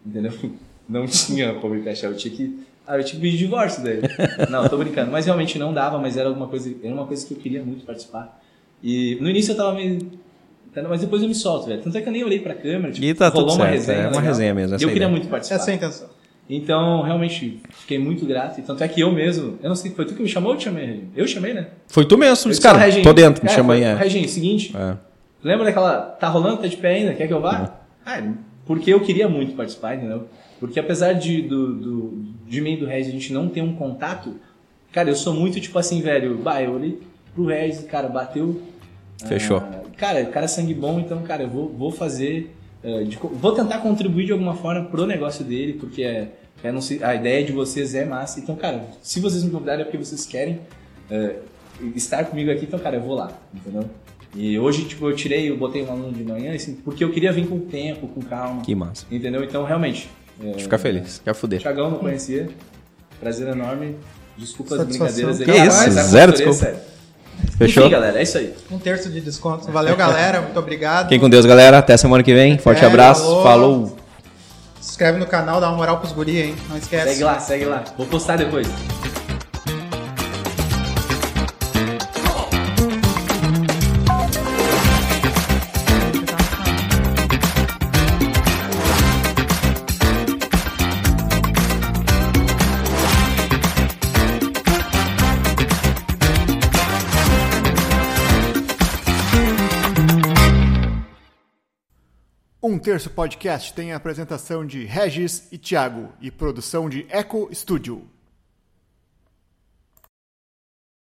Speaker 3: Entendeu? [laughs] Não tinha como encaixar. Eu tinha que. Ah, eu tinha que pedir divórcio dele. [laughs] Não, tô brincando. Mas realmente não dava, mas era alguma coisa. Era uma coisa que eu queria muito participar. E no início eu tava meio. Mas depois eu me solto, velho. Tanto é que eu nem olhei pra câmera. Tipo,
Speaker 2: E tá
Speaker 3: rolou
Speaker 2: tudo
Speaker 3: uma
Speaker 2: certo,
Speaker 3: resenha.
Speaker 2: é uma
Speaker 3: legal.
Speaker 2: resenha mesmo,
Speaker 3: E
Speaker 2: essa
Speaker 3: eu
Speaker 2: é
Speaker 3: queria
Speaker 2: ideia.
Speaker 3: muito participar.
Speaker 1: Essa é a intenção.
Speaker 3: Então, realmente, fiquei muito grato. E tanto é que eu mesmo, eu não sei, foi tu que me chamou ou eu te chamei, Reginho? Eu chamei, né?
Speaker 2: Foi tu mesmo,
Speaker 3: Eu
Speaker 2: disse,
Speaker 3: disse, "Ó,
Speaker 2: cara,
Speaker 3: Reginho,
Speaker 2: tô dentro, me
Speaker 3: cara,
Speaker 2: chama aí. É.
Speaker 3: Reginho, seguinte,
Speaker 2: É.
Speaker 3: lembra daquela, tá rolando, tá de pé ainda, quer que eu vá? Ah, porque eu queria muito participar, entendeu? Porque apesar de, do, do, de mim e do Regis a gente não ter um contato, cara, eu sou muito tipo assim, velho, bah, eu olhei pro Regis, cara, bateu.
Speaker 2: Fechou.
Speaker 3: ah, cara, o cara é sangue bom, então, cara, eu vou, vou fazer. Ah, de vou tentar contribuir de alguma forma pro negócio dele, porque é, é não sei, a ideia de vocês é massa. Então, cara, se vocês me convidarem é porque vocês querem ah, estar comigo aqui, então, cara, eu vou lá, entendeu? E hoje, tipo, eu tirei, eu botei um aluno de manhã, assim, porque eu queria vir com tempo, com calma.
Speaker 2: Que massa.
Speaker 3: Entendeu? Então, realmente. É,
Speaker 2: Fica feliz, quer fuder.
Speaker 3: Thiagão não conhecia. Prazer enorme. Desculpa as
Speaker 1: Satisfação.
Speaker 3: brincadeiras aí.
Speaker 2: Que
Speaker 3: cara,
Speaker 2: isso,
Speaker 3: a
Speaker 2: zero
Speaker 3: é
Speaker 2: desculpa.
Speaker 3: séria.
Speaker 2: Fechou?
Speaker 3: Enfim, galera, é isso aí.
Speaker 1: Um terço de desconto. Valeu, galera. Muito obrigado.
Speaker 2: Fiquem com Deus, galera. Até semana que vem. Forte
Speaker 1: É,
Speaker 2: abraço.
Speaker 1: falou.
Speaker 2: Falou.
Speaker 1: Se inscreve no canal, dá uma moral pros guri, hein? Não esquece.
Speaker 3: Segue lá, segue lá. Vou postar depois.
Speaker 6: Terço Podcast tem a apresentação de Regis e Thiago e produção de Eco Studio.